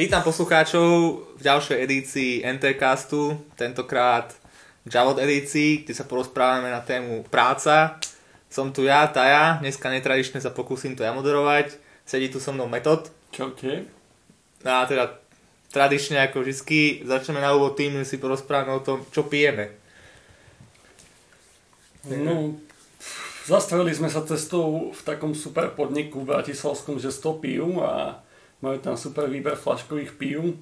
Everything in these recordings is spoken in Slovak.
Vítam poslucháčov v ďalšej edícii NTCastu, tentokrát Javod edícii, kde sa porozprávame na tému práca. Som tu ja, Taja, dneska netradične sa pokúsim to ja moderovať. Sedí tu so mnou Metod. Čaute. A teda tradične ako vždy začneme na úvod tým, že si porozprávame o tom, čo pijeme. No, zastavili sme sa cestou v takom super podniku v Bratislavskom, že pijú a majú tam super výber flaškových pív.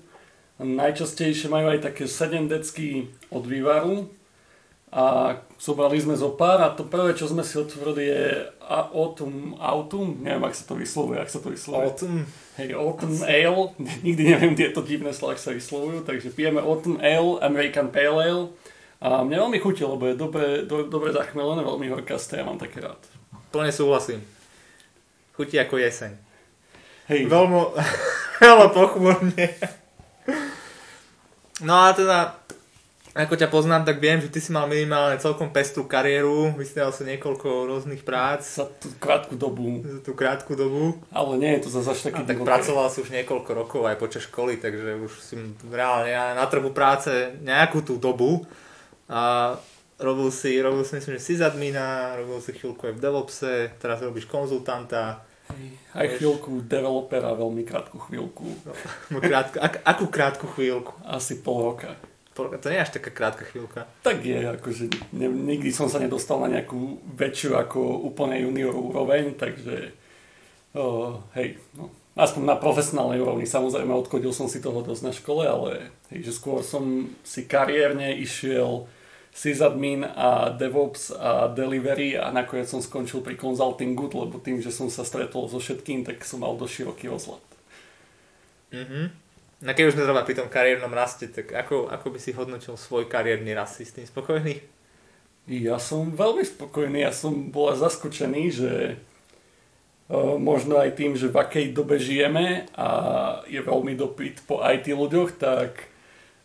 Najčastejšie majú aj také 7 decky od vývaru a zobrali sme zo pár a to prvé, čo sme si otvorili je Autumn, Autumn, neviem, ak sa to vyslovuje, ak sa to vyslovuje. Autumn. Hej, Autumn Ale, nikdy neviem, tieto divné slova, sa vyslovujú, takže pijeme Autumn Ale, American Pale Ale a mne veľmi chutí, lebo je dobre, do, dobre zachmelené, veľmi horkasté, ja mám také rád. Plne súhlasím. Chutí ako jeseň. Hej. Veľmi, veľmi pochmurne. No a teda, ako ťa poznám, tak viem, že ty si mal minimálne celkom pestú kariéru, vystal si niekoľko rôznych prác. Za tú krátku dobu. Za tú krátku dobu. Ale nie je to zase až taký tak pracoval si už niekoľko rokov aj počas školy, takže už si reálne na trhu práce nejakú tú dobu. A robil si, robil si myslím, že sysadmina, robil si chvíľku aj v DevOpse, teraz robíš konzultanta aj chvíľku developera, veľmi krátku chvíľku. No, krátku, ak, akú krátku chvíľku? Asi pol roka. Pol roka, to nie je až taká krátka chvíľka. Tak je, akože ne, nikdy som sa nedostal na nejakú väčšiu ako úplne junior úroveň, takže uh, hej, no. Aspoň na profesionálnej úrovni, samozrejme odchodil som si toho dosť na škole, ale hej, že skôr som si kariérne išiel sysadmin a DevOps a delivery a nakoniec som skončil pri consultingu, lebo tým, že som sa stretol so všetkým, tak som mal dosť široký rozhľad. Mm-hmm. Na keď už sme pri tom kariérnom raste, tak ako, ako by si hodnotil svoj kariérny rast? Si s tým spokojný? Ja som veľmi spokojný, ja som bol zaskočený, že uh, možno aj tým, že v akej dobe žijeme a je veľmi dopyt po IT ľuďoch, tak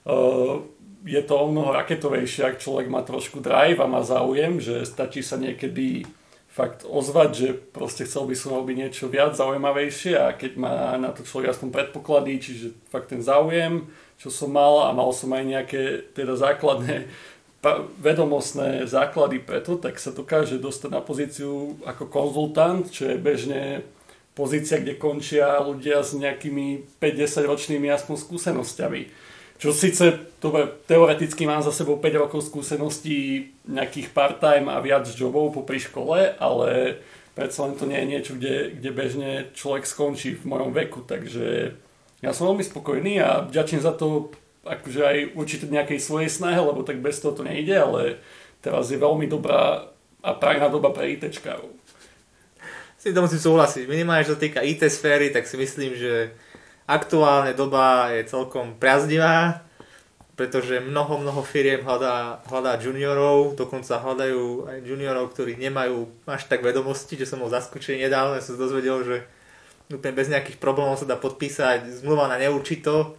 uh, je to o mnoho raketovejšie, ak človek má trošku drive a má záujem, že stačí sa niekedy fakt ozvať, že proste chcel by som robiť niečo viac zaujímavejšie a keď má na to človek aspoň predpoklady, čiže fakt ten záujem, čo som mal a mal som aj nejaké teda základné vedomostné základy preto, tak sa dokáže dostať na pozíciu ako konzultant, čo je bežne pozícia, kde končia ľudia s nejakými 5-10 ročnými aspoň skúsenosťami čo síce dobre, teoreticky mám za sebou 5 rokov skúseností nejakých part-time a viac jobov po pri škole, ale predsa len to nie je niečo, kde, kde bežne človek skončí v mojom veku, takže ja som veľmi spokojný a vďačím za to akože aj určite nejakej svojej snahe, lebo tak bez toho to nejde, ale teraz je veľmi dobrá a prajná doba pre ITčkárov. Si to musím súhlasiť. Minimálne, čo sa týka IT sféry, tak si myslím, že aktuálne doba je celkom priaznivá, pretože mnoho, mnoho firiem hľadá, hľadá juniorov, dokonca hľadajú aj juniorov, ktorí nemajú až tak vedomosti, že som bol zaskočený nedávno, som sa dozvedel, že úplne bez nejakých problémov sa dá podpísať zmluva na neurčito,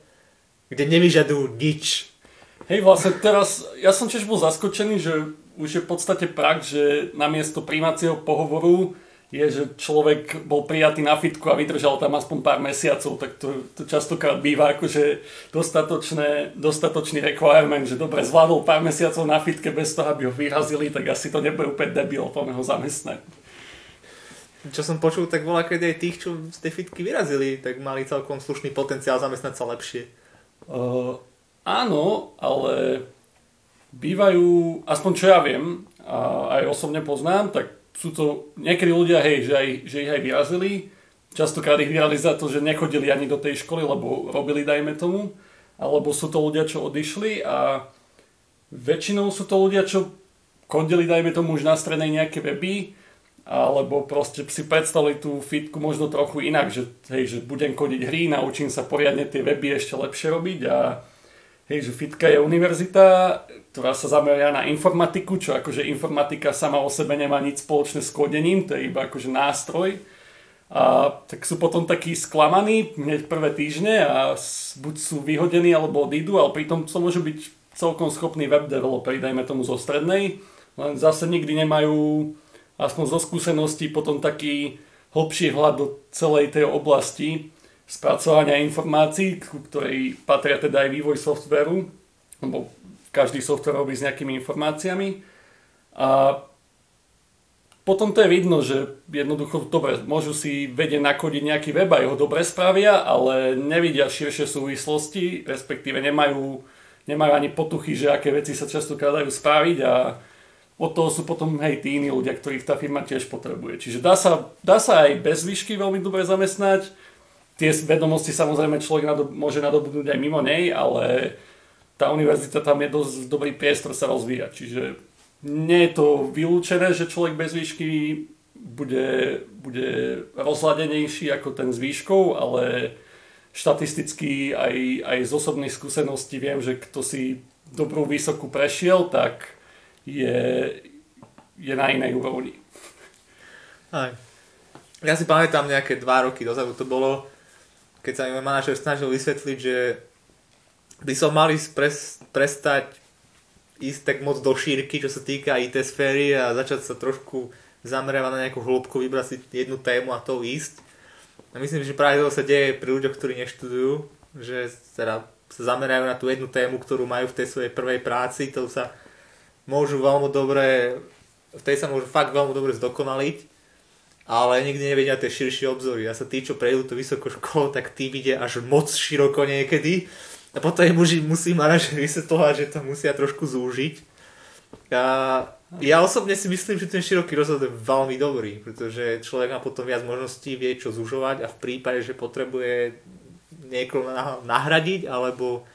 kde nevyžadujú nič. Hej, vlastne teraz, ja som tiež bol zaskočený, že už je v podstate prak, že namiesto príjmacieho pohovoru je, že človek bol prijatý na fitku a vydržal tam aspoň pár mesiacov, tak to, to častokrát býva akože dostatočné, dostatočný requirement, že dobre zvládol pár mesiacov na fitke bez toho, aby ho vyrazili, tak asi to nebude úplne debil, poďme ho zamestnať. Čo som počul, tak bola keď aj tých, čo z tej fitky vyrazili, tak mali celkom slušný potenciál zamestnať sa lepšie. Uh, áno, ale bývajú, aspoň čo ja viem, a aj osobne poznám, tak sú to niekedy ľudia, hej, že, aj, že ich aj vyrazili, častokrát ich vyrazili za to, že nechodili ani do tej školy, lebo robili, dajme tomu, alebo sú to ľudia, čo odišli a väčšinou sú to ľudia, čo chodili, dajme tomu, už na strednej nejaké weby, alebo proste si predstavili tú fitku možno trochu inak, že, hej, že budem kodiť hry, naučím sa poriadne tie weby ešte lepšie robiť a hej, že fitka je univerzita, ktorá sa zameria na informatiku, čo akože informatika sama o sebe nemá nič spoločné s kodením, to je iba akože nástroj. A tak sú potom takí sklamaní hneď prvé týždne a buď sú vyhodení alebo odídu, ale pritom to môžu byť celkom schopný web developer, dajme tomu zo strednej, len zase nikdy nemajú aspoň zo skúseností potom taký hlbší hľad do celej tej oblasti, spracovania informácií, ku ktorej patria teda aj vývoj softveru, lebo každý software robí s nejakými informáciami. A potom to je vidno, že jednoducho, dobre, môžu si vedieť nakodiť nejaký web a jeho dobre spravia, ale nevidia širšie súvislosti, respektíve nemajú, nemajú ani potuchy, že aké veci sa častokrát dajú spraviť a od toho sú potom hej tí iní ľudia, ktorých tá firma tiež potrebuje. Čiže dá sa, dá sa aj bez výšky veľmi dobre zamestnať. Tie vedomosti samozrejme človek nadob, môže nadobudnúť aj mimo nej, ale tá univerzita tam je dosť dobrý priestor sa rozvíjať. Čiže nie je to vylúčené, že človek bez výšky bude, bude rozladenejší ako ten s výškou, ale štatisticky aj, aj z osobných skúseností viem, že kto si dobrú vysokú prešiel, tak je, je na inej úrovni. Aj. Ja si pamätám nejaké dva roky dozadu to bolo, keď sa mi manažer snažil vysvetliť, že by som mali pres, prestať ísť tak moc do šírky, čo sa týka IT sféry a začať sa trošku zamerávať na nejakú hĺbku, vybrať si jednu tému a to ísť. A myslím, že práve to sa deje pri ľuďoch, ktorí neštudujú, že teda sa zamerajú na tú jednu tému, ktorú majú v tej svojej prvej práci, to sa môžu veľmi dobre, v tej sa môžu fakt veľmi dobre zdokonaliť, ale nikdy nevedia tie širšie obzory. A sa tí, čo prejdú tú vysokú školu, tak tí vidia až moc široko niekedy a potom im musí, musí manažer vysvetľovať, že to musia trošku zúžiť. A ja osobne si myslím, že ten široký rozhľad je veľmi dobrý, pretože človek má potom viac možností, vie čo zužovať a v prípade, že potrebuje niekoho nahradiť alebo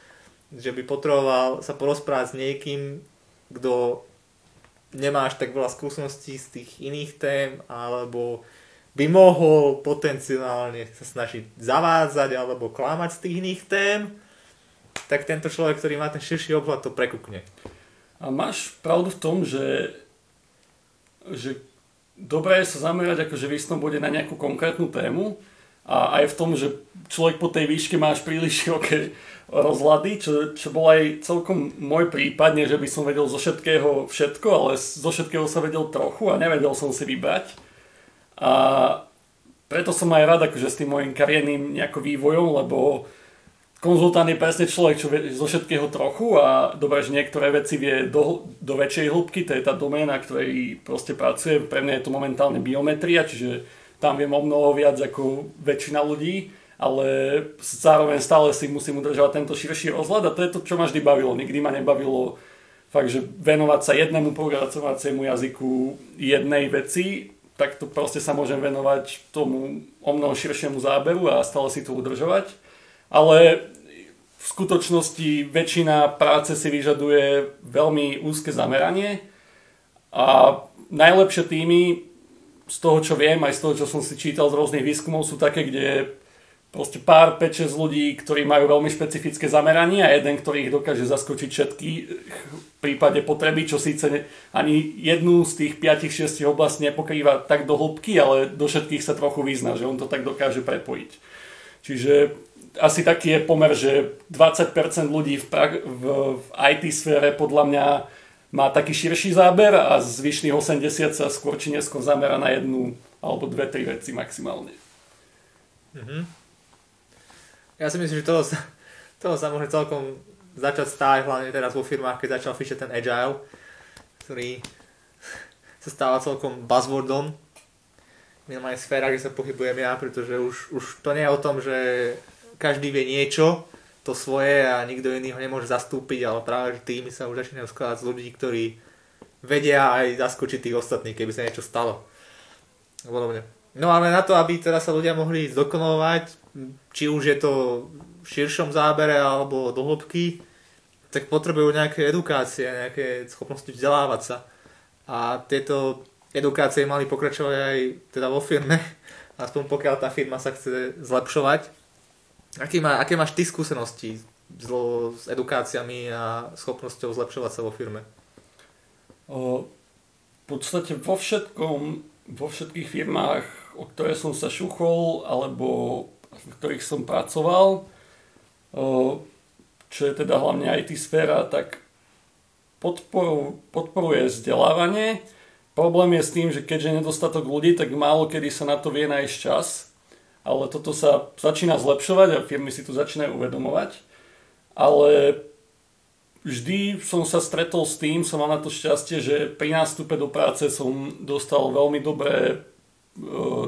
že by potreboval sa porozprávať s niekým, kto nemá až tak veľa skúseností z tých iných tém alebo by mohol potenciálne sa snažiť zavádzať alebo klamať z tých iných tém, tak tento človek, ktorý má ten širší obhľad, to prekukne. A máš pravdu v tom, že, že dobré je sa zamerať akože v istom bode na nejakú konkrétnu tému a aj v tom, že človek po tej výške máš príliš široké rozhľady, čo, čo bol aj celkom môj prípad, nie že by som vedel zo všetkého všetko, ale zo všetkého sa vedel trochu a nevedel som si vybrať. A preto som aj rád akože s tým môjim kariérnym nejako vývojom, lebo konzultant je presne človek, čo vie zo všetkého trochu a dobre, že niektoré veci vie do, do väčšej hĺbky, to je tá doména, ktorej proste pracuje. Pre mňa je to momentálne biometria, čiže tam viem o mnoho viac ako väčšina ľudí, ale zároveň stále si musím udržovať tento širší rozhľad a to je to, čo ma vždy bavilo. Nikdy ma nebavilo fakt, že venovať sa jednému programovaciemu jazyku jednej veci, tak to proste sa môžem venovať tomu o mnoho širšiemu záberu a stále si to udržovať ale v skutočnosti väčšina práce si vyžaduje veľmi úzke zameranie a najlepšie týmy z toho, čo viem, aj z toho, čo som si čítal z rôznych výskumov, sú také, kde proste pár, 5-6 ľudí, ktorí majú veľmi špecifické zameranie a jeden, ktorý ich dokáže zaskočiť všetky v prípade potreby, čo síce ani jednu z tých 5-6 oblastí nepokrýva tak do hĺbky, ale do všetkých sa trochu vyzná, že on to tak dokáže prepojiť. Čiže asi taký je pomer, že 20% ľudí v, pra- v, IT sfére podľa mňa má taký širší záber a zvyšných 80 sa skôr či neskôr zamera na jednu alebo dve, tri veci maximálne. Mm-hmm. Ja si myslím, že toho sa, toho sa môže celkom začať stáť, hlavne teraz vo firmách, keď začal fičať ten Agile, ktorý sa stáva celkom buzzwordom minimálne sféra, kde sa pohybujem ja, pretože už, už to nie je o tom, že každý vie niečo, to svoje a nikto iný ho nemôže zastúpiť, ale práve že týmy sa už začínajú skladať z ľudí, ktorí vedia aj zaskočiť tých ostatných, keby sa niečo stalo. Podobne. No ale na to, aby teda sa ľudia mohli zdokonalovať, či už je to v širšom zábere alebo do hĺbky, tak potrebujú nejaké edukácie, nejaké schopnosti vzdelávať sa. A tieto edukácie mali pokračovať aj teda vo firme, aspoň pokiaľ tá firma sa chce zlepšovať Aký má, aké máš ty skúsenosti s, s edukáciami a schopnosťou zlepšovať sa vo firme? O, v podstate vo všetkom, vo všetkých firmách, o ktoré som sa šuchol, alebo v ktorých som pracoval, čo je teda hlavne IT sféra, tak podporu, podporuje vzdelávanie. Problém je s tým, že keďže nedostatok ľudí, tak málo kedy sa na to vie nájsť čas ale toto sa začína zlepšovať a firmy si to začínajú uvedomovať. Ale vždy som sa stretol s tým, som mal na to šťastie, že pri nástupe do práce som dostal veľmi dobré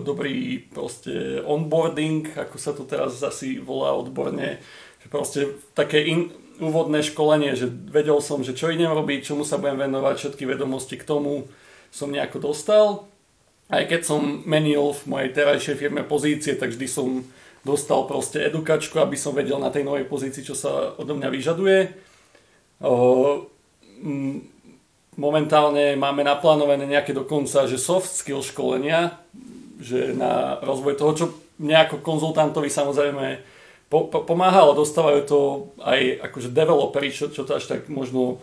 dobrý proste onboarding, ako sa to teraz asi volá odborne, že proste také in, úvodné školenie, že vedel som, že čo idem robiť, čomu sa budem venovať, všetky vedomosti k tomu som nejako dostal. Aj keď som menil v mojej terajšej firme pozície, tak vždy som dostal proste edukačku, aby som vedel na tej novej pozícii, čo sa odo mňa vyžaduje. Momentálne máme naplánované nejaké dokonca, že soft skill školenia, že na rozvoj toho, čo nejako konzultantovi samozrejme po, po, pomáha, ale dostávajú to aj akože developeri, čo, čo to až tak možno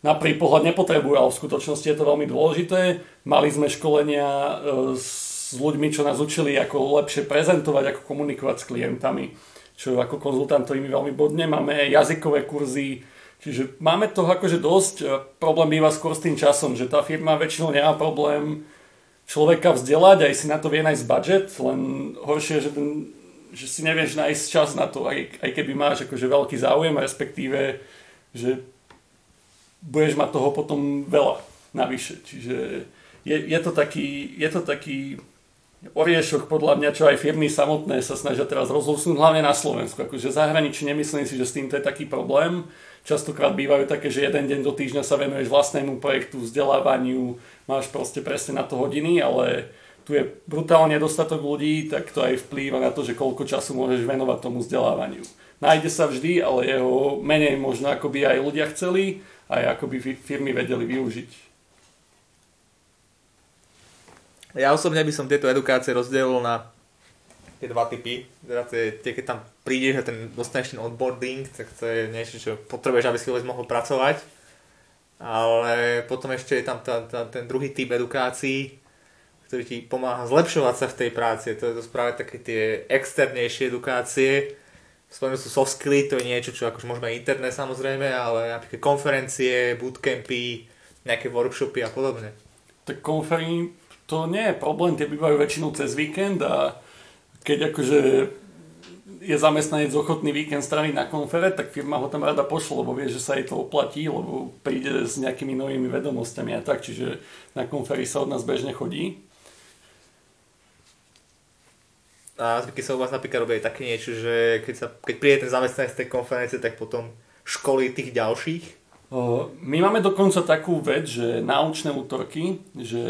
na prvý pohľad nepotrebujú, ale v skutočnosti je to veľmi dôležité. Mali sme školenia e, s ľuďmi, čo nás učili, ako lepšie prezentovať, ako komunikovať s klientami, čo ako konzultantovi mi veľmi bodne. Máme jazykové kurzy, čiže máme toho akože dosť. E, problém býva skôr s tým časom, že tá firma väčšinou nemá problém človeka vzdelať, aj si na to vie nájsť budget, len horšie, že, ten, že si nevieš nájsť čas na to, aj, aj keby máš akože veľký záujem, respektíve, že budeš mať toho potom veľa navyše. Čiže je, je, to taký, je to taký oriešok podľa mňa, čo aj firmy samotné sa snažia teraz rozhodnúť, hlavne na Slovensku. Akože zahraničí nemyslím si, že s týmto je taký problém. Častokrát bývajú také, že jeden deň do týždňa sa venuješ vlastnému projektu, vzdelávaniu, máš proste presne na to hodiny, ale tu je brutálne dostatok ľudí, tak to aj vplýva na to, že koľko času môžeš venovať tomu vzdelávaniu. Nájde sa vždy, ale jeho menej možno ako by aj ľudia chceli aj ako by firmy vedeli využiť. Ja osobne by som tieto edukácie rozdelil na tie dva typy. Teda tie, tie, keď tam prídeš a ten dostaneš ten onboarding, tak to je niečo, čo potrebuješ, aby si vôbec mohol pracovať. Ale potom ešte je tam tá, tá, ten druhý typ edukácií, ktorý ti pomáha zlepšovať sa v tej práci. To je to práve také tie externejšie edukácie, Spomenul sú soft skilly, to je niečo, čo akože môžeme internet samozrejme, ale napríklad konferencie, bootcampy, nejaké workshopy a podobne. Tak konferí, to nie je problém, tie bývajú väčšinou cez víkend a keď akože je zamestnanec ochotný víkend straniť na konfere, tak firma ho tam rada pošle, lebo vie, že sa jej to oplatí, lebo príde s nejakými novými vedomostami a tak, čiže na konfery sa od nás bežne chodí. A keď sa u vás napríklad robí také niečo, že keď, sa, keď príde ten zamestnanec z tej konferencie, tak potom školí tých ďalších? My máme dokonca takú vec, že náučné útorky, že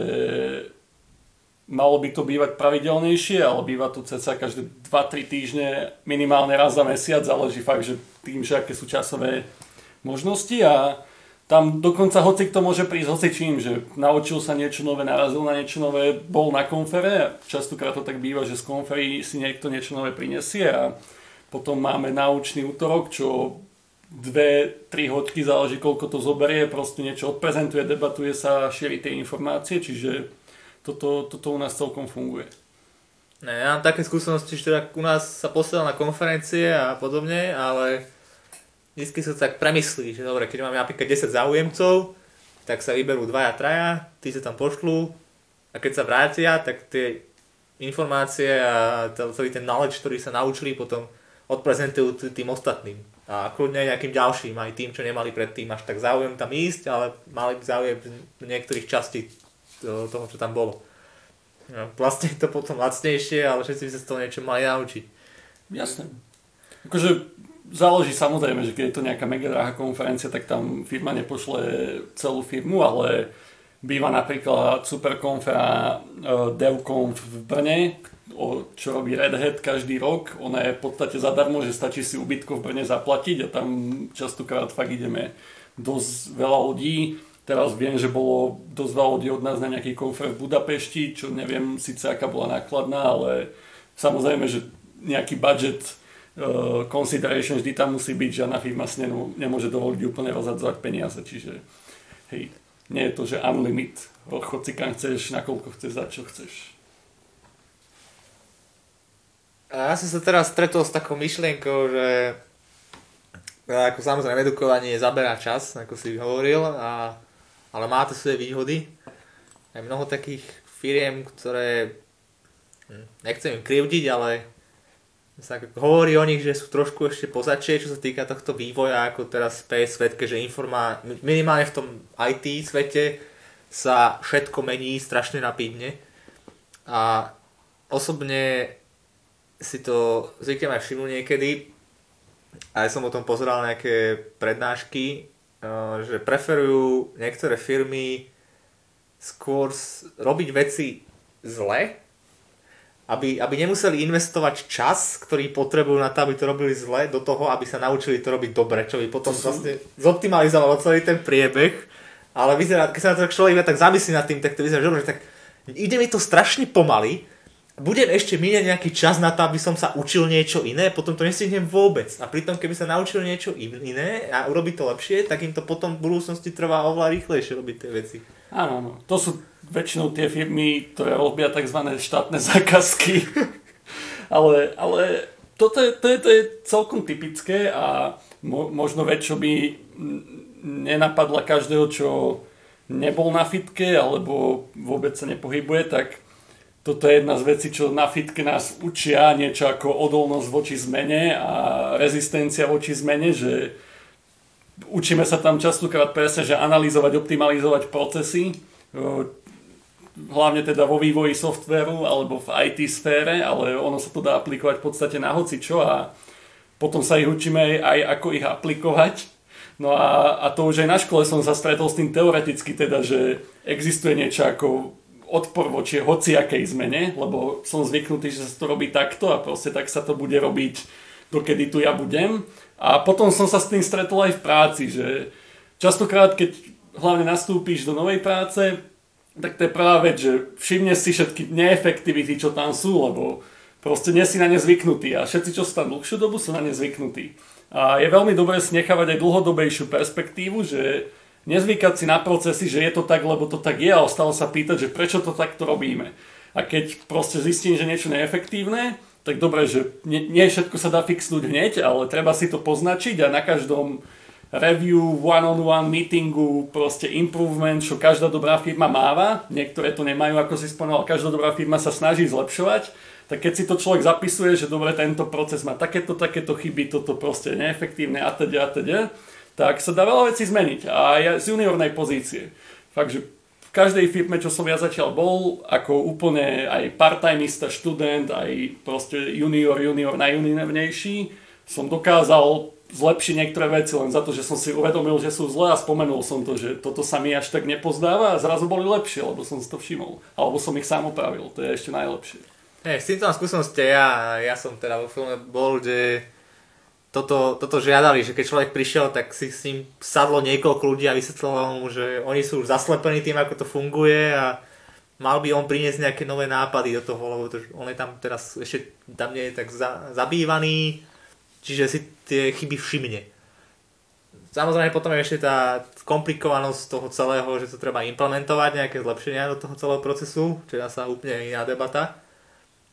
malo by to bývať pravidelnejšie, ale býva to ceca každé 2-3 týždne, minimálne raz za mesiac, záleží fakt, že tým, že aké sú časové možnosti a tam dokonca hoci kto môže prísť hoci čím, že naučil sa niečo nové, narazil na niečo nové, bol na konfere, častokrát to tak býva, že z konfery si niekto niečo nové prinesie a potom máme naučný útorok, čo dve, tri hodky, záleží koľko to zoberie, proste niečo odprezentuje, debatuje sa, šíri tie informácie, čiže toto, toto u nás celkom funguje. Ne, ja mám také skúsenosti, že teda u nás sa posiela na konferencie a podobne, ale vždy sa tak premyslí, že dobre, keď máme napríklad 10 záujemcov, tak sa vyberú dvaja, traja, tí sa tam pošlú a keď sa vrátia, tak tie informácie a celý ten knowledge, ktorý sa naučili, potom odprezentujú tým ostatným. A kľudne nejakým ďalším, aj tým, čo nemali predtým až tak záujem tam ísť, ale mali záujem v niektorých častí toho, čo tam bolo. No, vlastne je to potom lacnejšie, ale všetci by sa z toho niečo mali naučiť. Jasné. Akože záleží samozrejme, že keď je to nejaká mega drahá konferencia, tak tam firma nepošle celú firmu, ale býva napríklad superkonfera uh, DevConf v Brne, čo robí Red Hat každý rok. Ona je v podstate zadarmo, že stačí si ubytko v Brne zaplatiť a tam častokrát fakt ideme dosť veľa ľudí. Teraz viem, že bolo dosť veľa ľudí od nás na nejaký konfer v Budapešti, čo neviem síce aká bola nákladná, ale samozrejme, že nejaký budget uh, consideration vždy tam musí byť, že na firma si nemôže dovoliť úplne rozhadzovať peniaze, čiže hej, nie je to, že unlimit, chod si kam chceš, nakoľko chceš, za čo chceš. A ja som sa teraz stretol s takou myšlienkou, že ako samozrejme edukovanie zaberá čas, ako si hovoril, a, ale má to svoje výhody. Aj mnoho takých firiem, ktoré hm, nechcem im krivdiť, ale sa hovorí o nich, že sú trošku ešte pozačie, čo sa týka tohto vývoja, ako teraz v svetke, že informá, minimálne v tom IT svete sa všetko mení strašne rapidne. A osobne si to zvyknem aj všimnúť niekedy, aj som o tom pozeral nejaké prednášky, že preferujú niektoré firmy skôr robiť veci zle, aby, aby nemuseli investovať čas, ktorý potrebujú na to, aby to robili zle, do toho, aby sa naučili to robiť dobre, čo by potom vlastne zoptimalizovalo celý ten priebeh. Ale vyzerá, keď sa na to človek tak zamyslí nad tým, tak to vyzerá, že tak ide mi to strašne pomaly, budem ešte míňať nejaký čas na to, aby som sa učil niečo iné, potom to nestihnem vôbec. A pritom, keby sa naučil niečo iné a urobiť to lepšie, tak im to potom v budúcnosti trvá oveľa rýchlejšie robiť tie veci. Áno, áno. To sú väčšinou tie firmy, ktoré robia tzv. štátne zákazky. ale, ale toto je, to, je, to je celkom typické a mo, možno vec, by nenapadla každého, čo nebol na fitke alebo vôbec sa nepohybuje, tak toto je jedna z vecí, čo na fitke nás učia, niečo ako odolnosť voči zmene a rezistencia voči zmene, že učíme sa tam častokrát presne, že analyzovať, optimalizovať procesy, hlavne teda vo vývoji softveru alebo v IT sfére, ale ono sa to dá aplikovať v podstate na hoci čo a potom sa ich učíme aj ako ich aplikovať. No a, a to už aj na škole som sa stretol s tým teoreticky teda, že existuje niečo ako odpor voči hociakej zmene, lebo som zvyknutý, že sa to robí takto a proste tak sa to bude robiť, dokedy tu ja budem. A potom som sa s tým stretol aj v práci, že častokrát, keď hlavne nastúpíš do novej práce, tak to je prvá vec, že všimne si všetky neefektivity, čo tam sú, lebo proste nie si na ne zvyknutý a všetci, čo sú tam dlhšiu dobu, sú na ne zvyknutí. A je veľmi dobré si nechávať aj dlhodobejšiu perspektívu, že nezvykať si na procesy, že je to tak, lebo to tak je a stále sa pýtať, že prečo to takto robíme. A keď proste zistím, že niečo neefektívne, tak dobre, že nie, nie všetko sa dá fixnúť hneď, ale treba si to poznačiť a na každom review, one-on-one meetingu, proste improvement, čo každá dobrá firma máva. Niektoré to nemajú, ako si spomenul, každá dobrá firma sa snaží zlepšovať. Tak keď si to človek zapisuje, že dobre, tento proces má takéto, takéto chyby, toto proste neefektívne a teda a teda, tak sa dá veľa vecí zmeniť. A ja z juniornej pozície. Fakt, že v každej firme, čo som ja zatiaľ bol, ako úplne aj part-timeista, študent, aj proste junior, junior, najjuniornejší, som dokázal zlepšiť niektoré veci len za to, že som si uvedomil, že sú zlé a spomenul som to, že toto sa mi až tak nepozdáva a zrazu boli lepšie, lebo som si to všimol. Alebo som ich sám opravil, to je ešte najlepšie. Hey, s týmto mám skúsenosť ja, ja som teda vo filme bol, že toto, toto žiadali, že keď človek prišiel, tak si s ním sadlo niekoľko ľudí a vysvetľoval mu, že oni sú už zaslepení tým, ako to funguje a mal by on priniesť nejaké nové nápady do toho, lebo to, on je tam teraz ešte tam nie je tak za, zabývaný, čiže si tie chyby všimne. Samozrejme potom je ešte tá komplikovanosť toho celého, že to treba implementovať, nejaké zlepšenia do toho celého procesu, čo je sa úplne iná debata.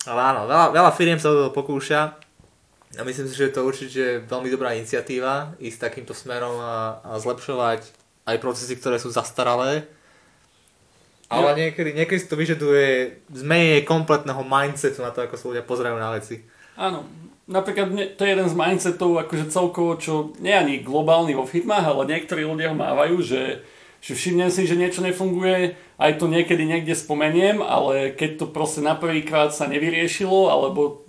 Ale áno, veľa, veľa firiem sa do toho pokúša a myslím si, že je to určite veľmi dobrá iniciatíva ísť takýmto smerom a, a zlepšovať aj procesy, ktoré sú zastaralé. Ale ja. niekedy, niekedy si to vyžaduje zmenenie kompletného mindsetu na to, ako sa ľudia pozerajú na veci. Áno, napríklad to je jeden z mindsetov, akože celkovo, čo nie ani globálny vo firmách, ale niektorí ľudia ho mávajú, že, že všimnem si, že niečo nefunguje, aj to niekedy niekde spomeniem, ale keď to proste na prvýkrát sa nevyriešilo, alebo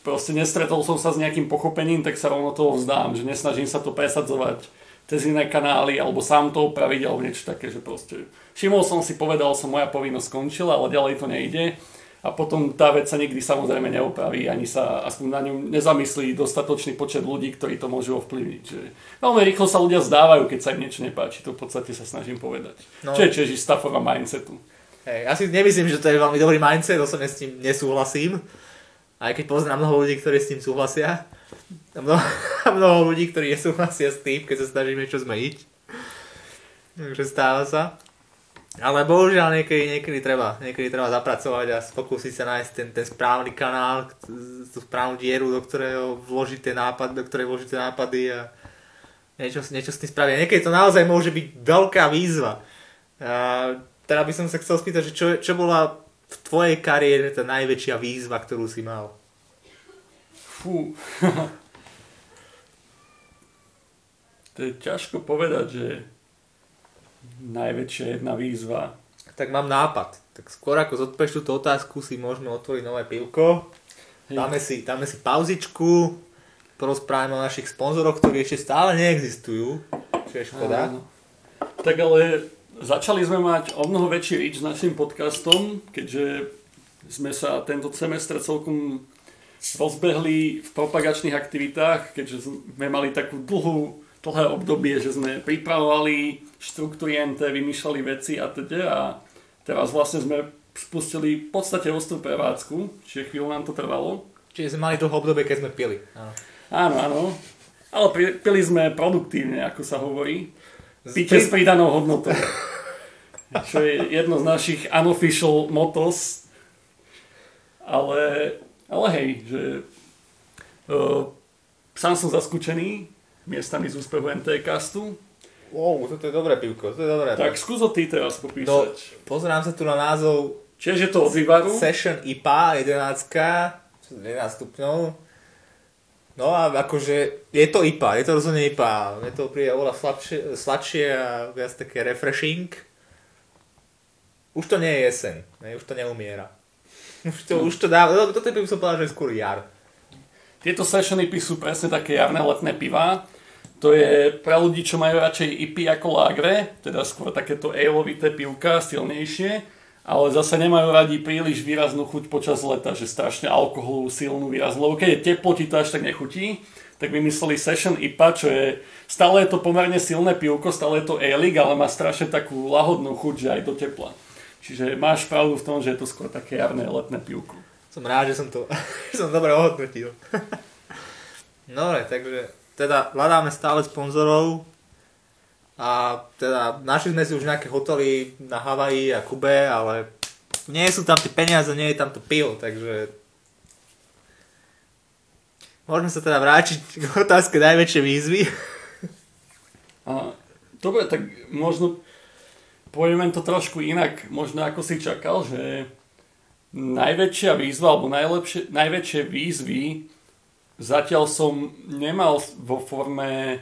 proste nestretol som sa s nejakým pochopením, tak sa rovno toho vzdám, že nesnažím sa to presadzovať cez iné kanály, alebo sám to opraviť, alebo niečo také, že proste všimol som si, povedal som, moja povinnosť skončila, ale ďalej to nejde a potom tá vec sa nikdy samozrejme neopraví, ani sa aspoň na ňu nezamyslí dostatočný počet ľudí, ktorí to môžu ovplyvniť. Že veľmi rýchlo sa ľudia zdávajú, keď sa im niečo nepáči, to v podstate sa snažím povedať. No. Čo je istá forma mindsetu. Hej, ja si nemyslím, že to je veľmi dobrý mindset, osobne s tým nesúhlasím aj keď poznám mnoho ľudí, ktorí s tým súhlasia, a mnoho, a mnoho ľudí, ktorí nesúhlasia s tým, keď sa snažím niečo zmeniť. Takže stáva sa. Ale bohužiaľ niekedy, niekedy, treba, niekedy treba zapracovať a pokúsiť sa nájsť ten, ten správny kanál, tú správnu dieru, do ktorého vložíte nápad, do ktorej vložíte nápady a niečo, niečo s tým spraviť. Niekedy to naozaj môže byť veľká výzva. A teda by som sa chcel spýtať, že čo, čo bola v tvojej kariére tá najväčšia výzva, ktorú si mal? Fú. to je ťažko povedať, že najväčšia jedna výzva. Tak mám nápad. Tak skôr ako zodpeš túto otázku si môžeme otvoriť nové pivko. Dáme si, dáme si pauzičku, porozprávame o našich sponzoroch, ktorí ešte stále neexistujú, čo je škoda. Áno. Tak ale začali sme mať o mnoho väčší reach s našim podcastom, keďže sme sa tento semestr celkom rozbehli v propagačných aktivitách, keďže sme mali takú dlhú, dlhé obdobie, že sme pripravovali štruktúry NT, vymýšľali veci a teda a teraz vlastne sme spustili v podstate ostrú prevádzku, čiže chvíľu nám to trvalo. Čiže sme mali dlho obdobie, keď sme pili. Áno, áno. áno. Ale pili sme produktívne, ako sa hovorí. Píte s pridanou hodnotou. Čo je jedno z našich unofficial motos. Ale, ale hej, že uh, sám som zaskúčený miestami z úspechu NT castu Wow, toto je dobré pivko, to je dobré. Tak skús ty teraz popísať. No, pozerám sa tu na názov Čiže je to od vývaru? Session IPA 11, 11 stupňov. No a akože je to IPA, je to rozhodne IPA. Je to príde oveľa sladšie, sladšie a viac také refreshing. Už to nie je jeseň, ne? už to neumiera. Už to, no. už to dá, no, toto by som povedal, že je skôr jar. Tieto session IPy sú presne také jarné letné piva to je pre ľudí, čo majú radšej IP ako lágre, teda skôr takéto aleovité pivka, silnejšie, ale zase nemajú radi príliš výraznú chuť počas leta, že strašne alkoholu silnú výraznú, lebo keď je teplo, ti to až tak nechutí, tak vymysleli Session IPA, čo je, stále je to pomerne silné pivko, stále je to ale ale má strašne takú lahodnú chuť, že aj do tepla. Čiže máš pravdu v tom, že je to skôr také jarné letné pivko. Som rád, že som to som dobre ohodnotil. no, takže teda hľadáme stále sponzorov a teda našli sme si už nejaké hotely na Havaji a Kube, ale nie sú tam tie peniaze, nie je tam to pivo, takže môžeme sa teda vrátiť k otázke najväčšej výzvy. A, dobre, tak možno povieme to trošku inak, možno ako si čakal, že najväčšia výzva alebo najlepšie, najväčšie výzvy Zatiaľ som nemal vo forme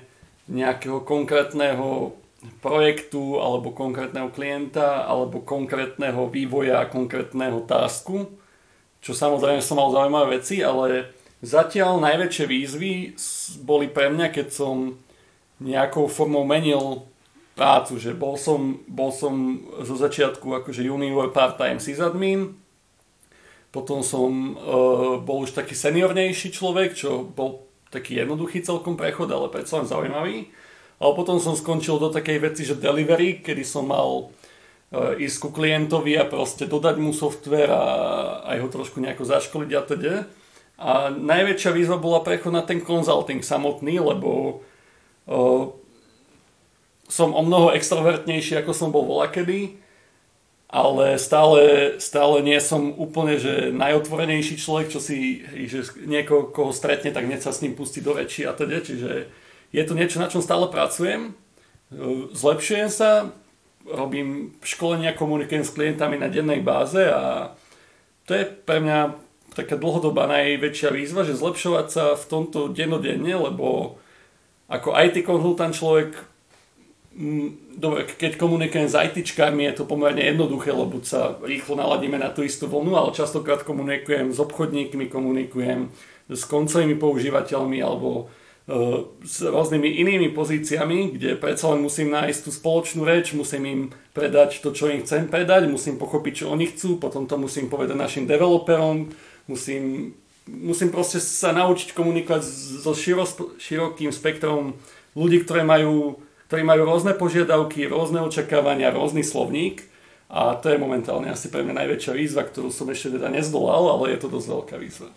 nejakého konkrétneho projektu alebo konkrétneho klienta alebo konkrétneho vývoja konkrétneho tasku, čo samozrejme som mal zaujímavé veci, ale zatiaľ najväčšie výzvy boli pre mňa, keď som nejakou formou menil prácu, že bol som, bol som zo začiatku akože junior part-time sysadmin, potom som uh, bol už taký seniornejší človek, čo bol taký jednoduchý celkom prechod, ale predsa len zaujímavý. Ale potom som skončil do takej veci, že delivery, kedy som mal uh, ísť ku klientovi a proste dodať mu software a aj ho trošku nejako zaškoliť a teda. A najväčšia výzva bola prechod na ten consulting samotný, lebo uh, som o mnoho extrovertnejší, ako som bol volakedy ale stále, stále nie som úplne že najotvorenejší človek, čo si, že niekoho, koho stretne, tak nech sa s ním pustí do reči a teda, čiže je to niečo, na čom stále pracujem, zlepšujem sa, robím školenia, komunikujem s klientami na dennej báze a to je pre mňa taká dlhodobá najväčšia výzva, že zlepšovať sa v tomto dennodenne, lebo ako IT konzultant človek dobre, keď komunikujem s ITčkami, je to pomerne jednoduché, lebo sa rýchlo naladíme na tú istú vlnu, ale častokrát komunikujem s obchodníkmi, komunikujem s koncovými používateľmi alebo uh, s rôznymi inými pozíciami, kde predsa len musím nájsť tú spoločnú reč, musím im predať to, čo im chcem predať, musím pochopiť, čo oni chcú, potom to musím povedať našim developerom, musím, musím proste sa naučiť komunikovať so širokým spektrom ľudí, ktoré majú ktorí majú rôzne požiadavky, rôzne očakávania, rôzny slovník a to je momentálne asi pre mňa najväčšia výzva, ktorú som ešte teda nezdolal, ale je to dosť veľká výzva.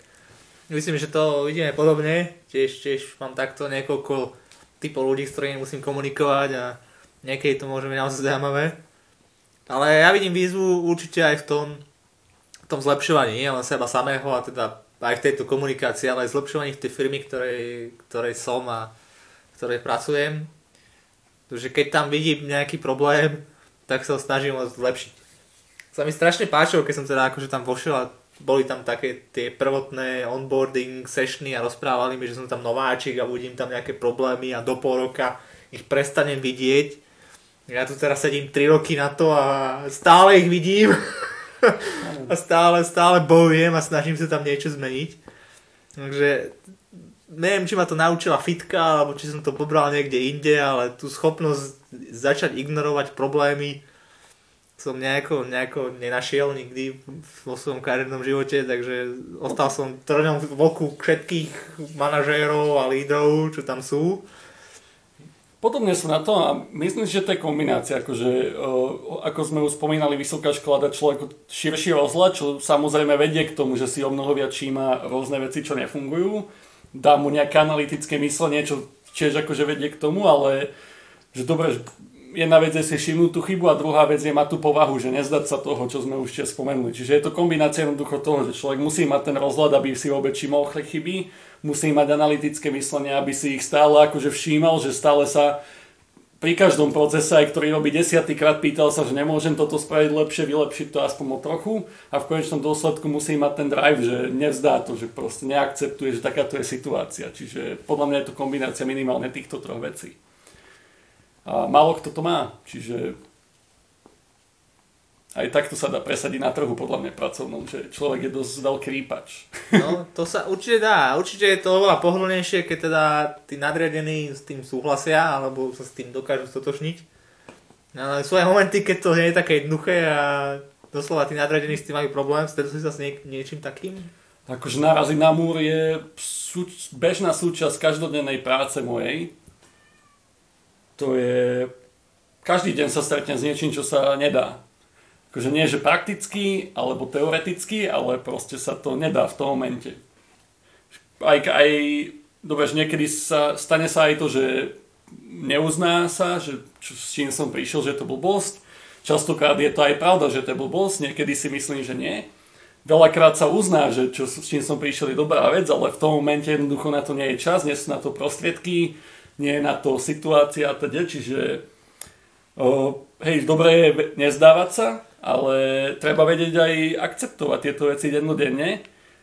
Myslím, že to vidíme podobne. Tiež, tiež mám takto niekoľko typov ľudí, s ktorými musím komunikovať a niekedy to môže byť naozaj zaujímavé. Ale ja vidím výzvu určite aj v tom, v tom zlepšovaní, nie len seba samého a teda aj v tejto komunikácii, ale aj zlepšovaní v tej firmy, ktorej, ktorej som a ktorej pracujem že keď tam vidím nejaký problém, tak sa ho snažím ho zlepšiť. Sa mi strašne páčilo, keď som teda akože tam vošiel a boli tam také tie prvotné onboarding sessiony a rozprávali mi, že som tam nováčik a uvidím tam nejaké problémy a do pol roka ich prestanem vidieť. Ja tu teraz sedím 3 roky na to a stále ich vidím a stále, stále bojujem a snažím sa tam niečo zmeniť. Takže neviem, či ma to naučila fitka, alebo či som to pobral niekde inde, ale tú schopnosť začať ignorovať problémy som nejako, nejako nenašiel nikdy vo svojom kariérnom živote, takže ostal som trňom v oku všetkých manažérov a lídrov, čo tam sú. Podobne sú na to a myslím, že to je kombinácia, akože, ako sme už spomínali, vysoká škola dá človeku širší rozhľad, čo samozrejme vedie k tomu, že si o mnoho viac číma rôzne veci, čo nefungujú. Dá mu nejaké analytické myslenie, čo tiež akože vedie k tomu, ale že dobre, jedna vec je si všimnúť tú chybu a druhá vec je mať tú povahu, že nezdať sa toho, čo sme už tiež spomenuli. Čiže je to kombinácia jednoducho toho, že človek musí mať ten rozhľad, aby si vôbec všimol chyby, musí mať analytické myslenie, aby si ich stále akože všímal, že stále sa pri každom procese, aj ktorý robí desiatýkrát, pýtal sa, že nemôžem toto spraviť lepšie, vylepšiť to aspoň o trochu a v konečnom dôsledku musí mať ten drive, že nevzdá to, že proste neakceptuje, že takáto je situácia. Čiže podľa mňa je to kombinácia minimálne týchto troch vecí. A málo kto to má, čiže aj takto sa dá presadiť na trhu podľa mňa pracovnom, že človek je dosť veľký rýpač. No, to sa určite dá. Určite je to oveľa pohodlnejšie, keď teda tí nadriadení s tým súhlasia, alebo sa s tým dokážu stotočniť. No, ale sú aj momenty, keď to nie je také jednoduché a doslova tí nadriadení s tým majú problém. Stretol si sa s nie, niečím takým? Akože naraziť na múr je súč- bežná súčasť každodennej práce mojej to je... Každý deň sa stretne s niečím, čo sa nedá. Akože nie, že prakticky, alebo teoreticky, ale proste sa to nedá v tom momente. Aj, aj dobre, že niekedy sa, stane sa aj to, že neuzná sa, že čo, s čím som prišiel, že to blbosť. Častokrát je to aj pravda, že to je blbosť, niekedy si myslím, že nie. Veľakrát sa uzná, že čo, s čím som prišiel je dobrá vec, ale v tom momente jednoducho na to nie je čas, nie sú na to prostriedky, nie je na to situácia a teda, čiže o, hej, dobre je nezdávať sa, ale treba vedieť aj akceptovať tieto veci dennodenne,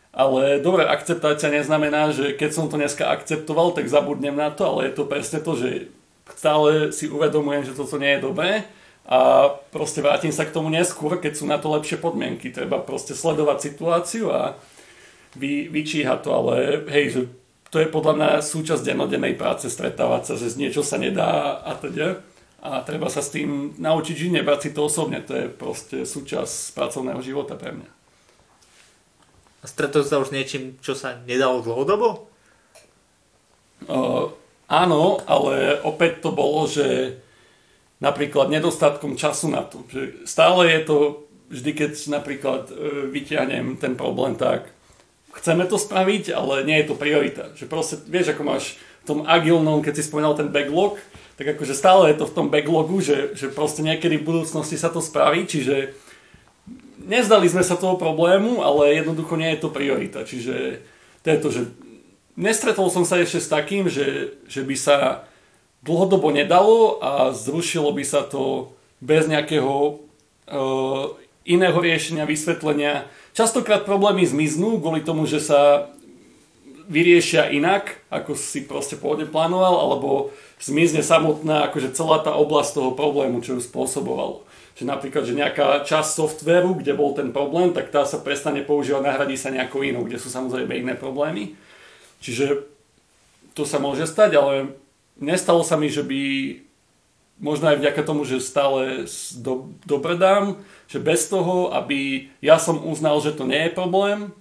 ale dobre, akceptácia neznamená, že keď som to dneska akceptoval, tak zabudnem na to, ale je to presne to, že stále si uvedomujem, že toto nie je dobré a proste vrátim sa k tomu neskôr, keď sú na to lepšie podmienky. Treba proste sledovať situáciu a vy, vyčíhať to, ale hej, že to je podľa mňa súčasť dennodennej práce, stretávať sa, že z niečo sa nedá a teda. A treba sa s tým naučiť žiť, nebrať si to osobne. To je proste súčasť pracovného života pre mňa. A stretol sa už niečím, čo sa nedalo dlhodobo? Uh, áno, ale opäť to bolo, že napríklad nedostatkom času na to. Že stále je to, vždy keď napríklad uh, vyťahnem ten problém, tak chceme to spraviť, ale nie je to priorita. Že proste, vieš, ako máš v tom agilnom, keď si spomínal ten backlog, tak akože stále je to v tom backlogu, že, že proste niekedy v budúcnosti sa to spraví, čiže nezdali sme sa toho problému, ale jednoducho nie je to priorita. Čiže to je to, že nestretol som sa ešte s takým, že, že by sa dlhodobo nedalo a zrušilo by sa to bez nejakého uh, iného riešenia, vysvetlenia Častokrát problémy zmiznú kvôli tomu, že sa vyriešia inak, ako si proste pôvodne plánoval, alebo zmizne samotná akože celá tá oblasť toho problému, čo ju spôsobovalo. Že napríklad, že nejaká časť softvéru, kde bol ten problém, tak tá sa prestane používať, nahradí sa nejakou inou, kde sú samozrejme iné problémy. Čiže to sa môže stať, ale nestalo sa mi, že by možno aj vďaka tomu, že stále do, dobredám, že bez toho, aby ja som uznal, že to nie je problém,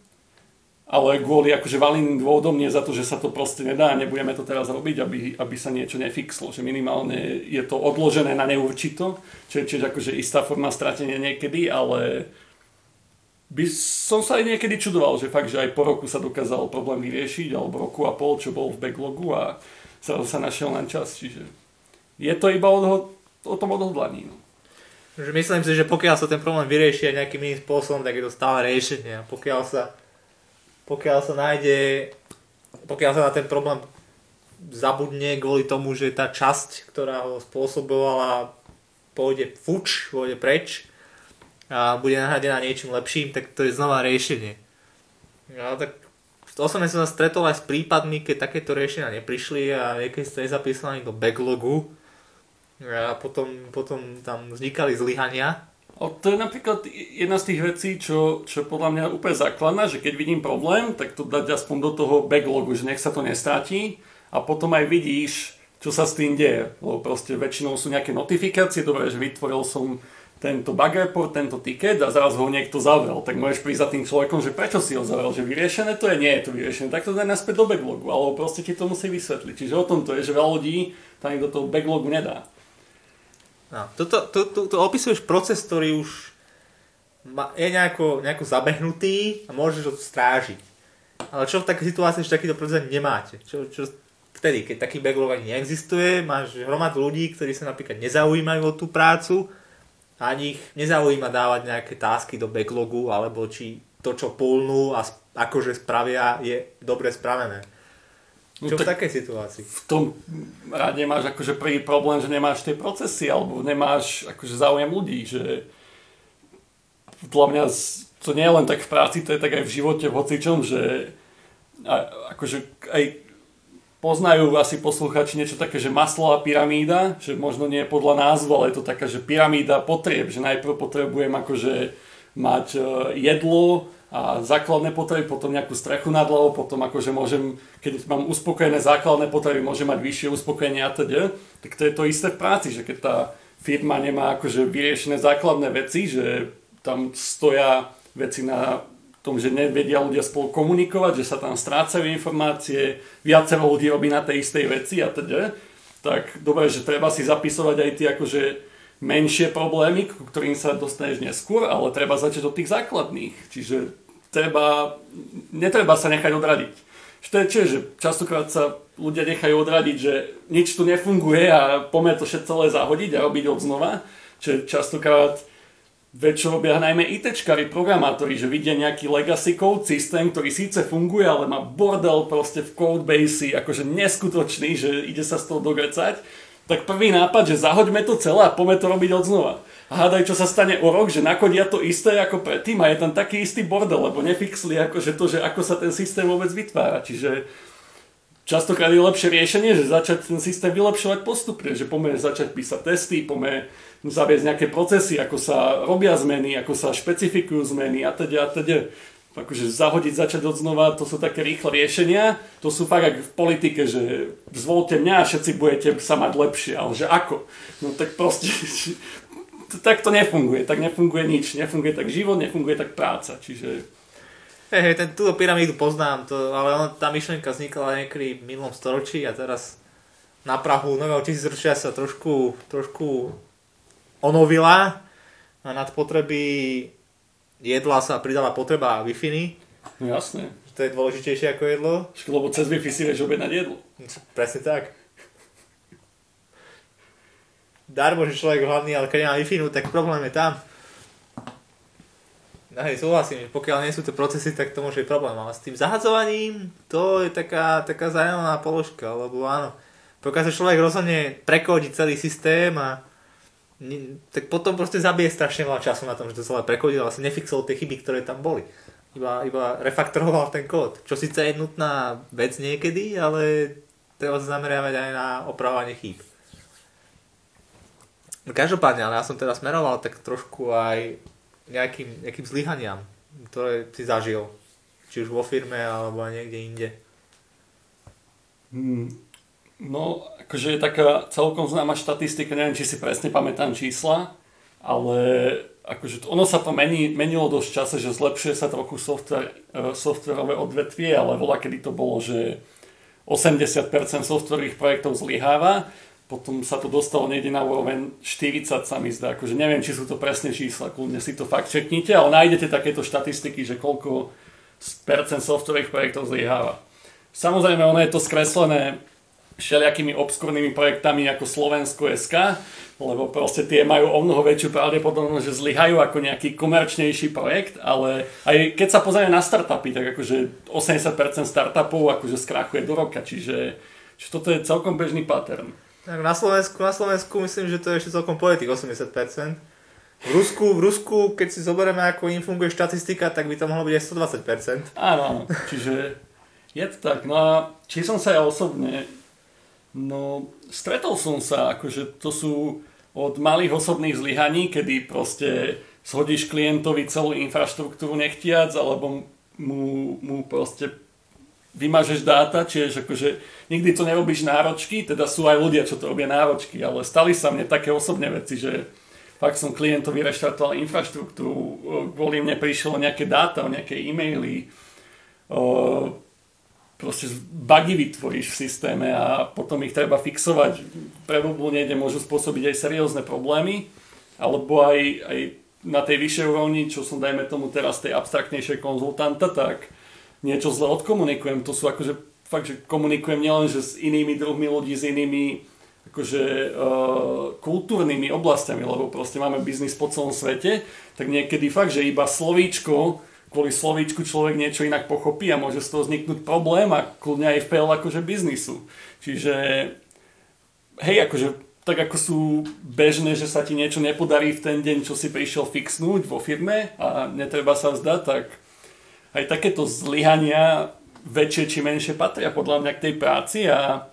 ale kvôli akože validným dôvodom, nie za to, že sa to proste nedá a nebudeme to teraz robiť, aby, aby sa niečo nefixlo, že minimálne je to odložené na neurčito, čo je akože istá forma stratenia niekedy, ale by som sa aj niekedy čudoval, že fakt, že aj po roku sa dokázal problém vyriešiť, alebo roku a pol, čo bol v backlogu a sa, sa našiel na čas, čiže je to iba o, o tom odhodlaní. No. Myslím si, že pokiaľ sa ten problém vyrieši aj nejakým iným spôsobom, tak je to stále riešenie. Pokiaľ sa, pokiaľ sa nájde, pokiaľ sa na ten problém zabudne kvôli tomu, že tá časť, ktorá ho spôsobovala, pôjde fuč, pôjde preč a bude nahradená niečím lepším, tak to je znova riešenie. No tak osobne som sa stretol aj s prípadmi, keď takéto riešenia neprišli a niekedy ste nezapísali do backlogu a potom, potom tam vznikali zlyhania. O, to je napríklad jedna z tých vecí, čo, čo podľa mňa úplne základná, že keď vidím problém, tak to dať aspoň do toho backlogu, že nech sa to nestratí a potom aj vidíš, čo sa s tým deje. Lebo proste väčšinou sú nejaké notifikácie, dobre, že vytvoril som tento bug report, tento ticket a zrazu ho niekto zavrel. Tak môžeš prísť za tým človekom, že prečo si ho zavrel, že vyriešené to je, nie je to vyriešené, tak to daj naspäť do backlogu, alebo proste ti to musí vysvetliť. Čiže o tom to je, že veľa ľudí tam do toho backlogu nedá. No, toto, to, to, to opisuješ proces, ktorý už ma, je nejako, nejako zabehnutý a môžeš ho strážiť. Ale čo v takej situácii, že takýto proces nemáte? Čo, čo vtedy, keď taký backlog ani neexistuje, máš hromadu ľudí, ktorí sa napríklad nezaujímajú o tú prácu, ani ich nezaujíma dávať nejaké tásky do backlogu, alebo či to, čo pulnú a akože spravia, je dobre spravené. No čo v takej situácii? V tom rád nemáš akože prvý problém, že nemáš tie procesy, alebo nemáš akože záujem ľudí, že podľa mňa to nie je len tak v práci, to je tak aj v živote, v hocičom, že a, akože aj poznajú asi posluchači niečo také, že maslová pyramída, že možno nie je podľa názvu, ale je to taká, že pyramída potrieb, že najprv potrebujem akože mať e, jedlo a základné potreby, potom nejakú strechu nad hlavou, potom akože môžem, keď mám uspokojené základné potreby, môžem mať vyššie uspokojenie a teda. Tak to je to isté v práci, že keď tá firma nemá akože vyriešené základné veci, že tam stoja veci na tom, že nevedia ľudia spolu komunikovať, že sa tam strácajú informácie, viacero ľudí robí na tej istej veci a teda, tak dobre, že treba si zapisovať aj tie akože menšie problémy, ku ktorým sa dostaneš neskôr, ale treba začať od tých základných. Čiže treba, netreba sa nechať odradiť. Čo to je že častokrát sa ľudia nechajú odradiť, že nič tu nefunguje a poďme to všetko celé zahodiť a robiť od znova. Čiže častokrát Veď robia najmä ITčkári, programátori, že vidia nejaký legacy code systém, ktorý síce funguje, ale má bordel proste v codebase, akože neskutočný, že ide sa z toho dogrecať, tak prvý nápad, že zahoďme to celé a poďme to robiť od znova. A hádaj, čo sa stane o rok, že nakodia to isté ako predtým a je tam taký istý bordel, lebo nefixli akože to, že ako sa ten systém vôbec vytvára. Čiže častokrát je lepšie riešenie, že začať ten systém vylepšovať postupne, že poďme začať písať testy, poďme zaviesť nejaké procesy, ako sa robia zmeny, ako sa špecifikujú zmeny a teda a teda. Akože zahodiť, začať od znova, to sú také rýchle riešenia. To sú fakt ako v politike, že zvolte mňa a všetci budete sa mať lepšie. Ale že ako? No tak proste, tak to nefunguje. Tak nefunguje nič. Nefunguje tak život, nefunguje tak práca. Čiže Hej, hey, ten, túto pyramídu poznám, to, ale ono, tá myšlienka vznikla niekedy v minulom storočí a teraz na Prahu nového tisícročia sa trošku, trošku onovila a nad potreby jedla sa pridala potreba wi No jasné. To je dôležitejšie ako jedlo. Lebo cez Wi-Fi si vieš objednať jedlo. Presne tak. Darmo, že človek hlavný, ale keď nemá wi tak problém je tam. No hej, súhlasím, že pokiaľ nie sú tie procesy, tak to môže byť problém. Ale s tým zahadzovaním, to je taká, taká zaujímavá položka, lebo áno, pokiaľ sa človek rozhodne prekodiť celý systém a tak potom proste zabije strašne veľa času na tom, že to celé prekodil a vlastne nefixoval tie chyby, ktoré tam boli. Iba, iba refaktoroval ten kód, čo síce je nutná vec niekedy, ale treba sa zameriavať aj na opravovanie chýb. Každopádne, ale ja som teda smeroval tak trošku aj nejakým, nejakým zlyhaniam, ktoré si zažil. Či už vo firme, alebo niekde inde. Hmm. No, akože je taká celkom známa štatistika, neviem, či si presne pamätám čísla, ale akože ono sa to mení, menilo dosť čase, že zlepšuje sa trochu software, odvetvie, ale voľa kedy to bolo, že 80% softwarových projektov zlyháva, potom sa to dostalo niekde na úroveň 40 sa mi zdá, akože neviem, či sú to presne čísla, kľudne si to fakt čeknite, ale nájdete takéto štatistiky, že koľko percent softwarových projektov zlyháva. Samozrejme, ono je to skreslené všelijakými obskúrnymi projektami ako Slovensko SK, lebo proste tie majú o mnoho väčšiu pravdepodobnosť, že zlyhajú ako nejaký komerčnejší projekt, ale aj keď sa pozrieme na startupy, tak akože 80% startupov akože skrachuje do roka, čiže, čiže toto je celkom bežný pattern. Tak na Slovensku, na Slovensku myslím, že to je ešte celkom tých 80%. V Rusku, v Rusku, keď si zoberieme, ako im funguje štatistika, tak by to mohlo byť aj 120%. Áno, áno. Čiže je to tak. No a či som sa ja osobne, no stretol som sa, akože to sú od malých osobných zlyhaní, kedy proste shodíš klientovi celú infraštruktúru nechtiac, alebo mu, mu proste vymažeš dáta, čiže akože nikdy to nerobíš náročky, teda sú aj ľudia, čo to robia náročky, ale stali sa mne také osobné veci, že fakt som klientovi reštartoval infraštruktúru, kvôli mne prišlo nejaké dáta, nejaké e-maily, o, proste bugy vytvoríš v systéme a potom ich treba fixovať. Pre Google niekde môžu spôsobiť aj seriózne problémy, alebo aj, aj na tej vyššej úrovni, čo som dajme tomu teraz tej abstraktnejšej konzultanta, tak niečo zle odkomunikujem. To sú akože fakt, že komunikujem nielen že s inými druhmi ľudí, s inými akože uh, kultúrnymi oblastiami, lebo proste máme biznis po celom svete, tak niekedy fakt, že iba slovíčko, kvôli slovíčku človek niečo inak pochopí a môže z toho vzniknúť problém a kľudne aj fail akože biznisu. Čiže hej, akože tak ako sú bežné, že sa ti niečo nepodarí v ten deň, čo si prišiel fixnúť vo firme a netreba sa vzdať, tak aj takéto zlyhania väčšie či menšie patria podľa mňa k tej práci a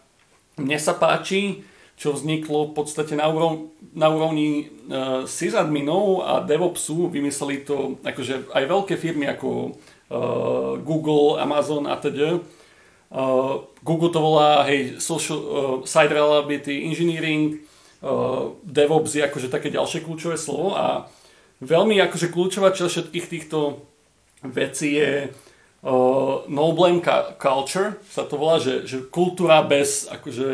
mne sa páči, čo vzniklo v podstate na, úrov, na úrovni uh, sysadminov a DevOpsu. Vymysleli to akože aj veľké firmy ako uh, Google, Amazon a teda. Uh, Google to volá hej, social, uh, Site Reliability Engineering, uh, DevOps je akože také ďalšie kľúčové slovo a veľmi akože kľúčová časť všetkých týchto vecí je uh, no blame culture, sa to volá, že, že kultúra bez akože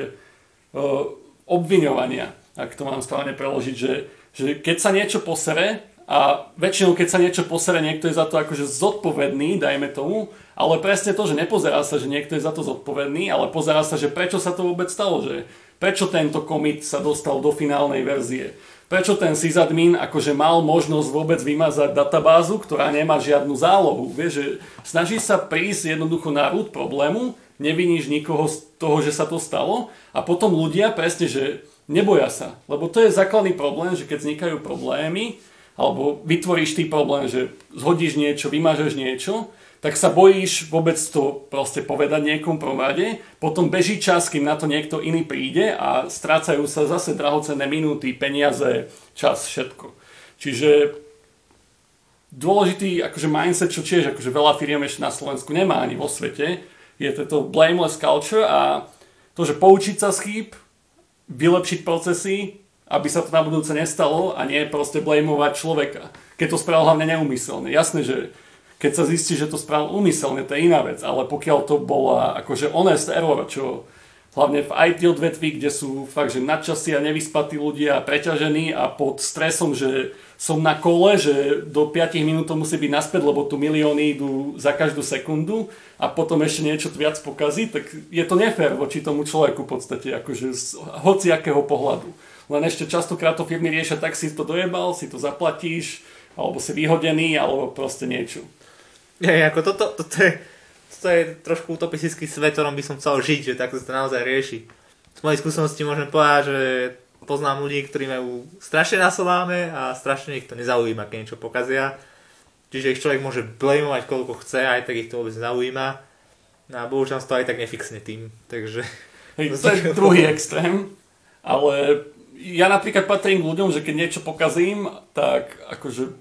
uh, obviňovania, ak to mám správne preložiť, že, že keď sa niečo posere, a väčšinou, keď sa niečo posere, niekto je za to akože zodpovedný, dajme tomu, ale presne to, že nepozerá sa, že niekto je za to zodpovedný, ale pozerá sa, že prečo sa to vôbec stalo, že prečo tento commit sa dostal do finálnej verzie, prečo ten sysadmin akože mal možnosť vôbec vymazať databázu, ktorá nemá žiadnu zálohu. Vieš, že snaží sa prísť jednoducho na rúd problému, neviníš nikoho z toho, že sa to stalo a potom ľudia presne, že neboja sa. Lebo to je základný problém, že keď vznikajú problémy, alebo vytvoríš ty problém, že zhodíš niečo, vymažeš niečo, tak sa bojíš vôbec to proste povedať niekomu prvom rade, potom beží čas, kým na to niekto iný príde a strácajú sa zase drahocenné minúty, peniaze, čas, všetko. Čiže dôležitý akože mindset, čo tiež akože veľa firiem ešte na Slovensku nemá ani vo svete, je to blameless culture a to, že poučiť sa z chýb, vylepšiť procesy, aby sa to na budúce nestalo a nie proste blamovať človeka. Keď to spravil hlavne neumyselne. Jasné, že keď sa zistí, že to spravil umyselne, to je iná vec, ale pokiaľ to bola akože honest error, čo hlavne v IT odvetví, kde sú fakt, že nadčasí a nevyspatí ľudia preťažení a pod stresom, že som na kole, že do 5 minút to musí byť naspäť, lebo tu milióny idú za každú sekundu a potom ešte niečo viac pokazí, tak je to nefér voči tomu človeku v podstate, akože z hociakého pohľadu. Len ešte častokrát to firmy riešia, tak si to dojebal, si to zaplatíš, alebo si vyhodený, alebo proste niečo. Je, ako toto, toto je to je trošku utopistický svet, ktorom by som chcel žiť, že takto sa to naozaj rieši. Z mojej skúsenosti môžem povedať, že poznám ľudí, ktorí majú strašne nasoláme a strašne ich to nezaujíma, keď niečo pokazia. Čiže ich človek môže blamovať koľko chce, aj tak ich to vôbec nezaujíma. No a bohužiaľ to aj tak nefixne tým. Takže... Hej, to je druhý extrém, ale ja napríklad patrím k ľuďom, že keď niečo pokazím, tak akože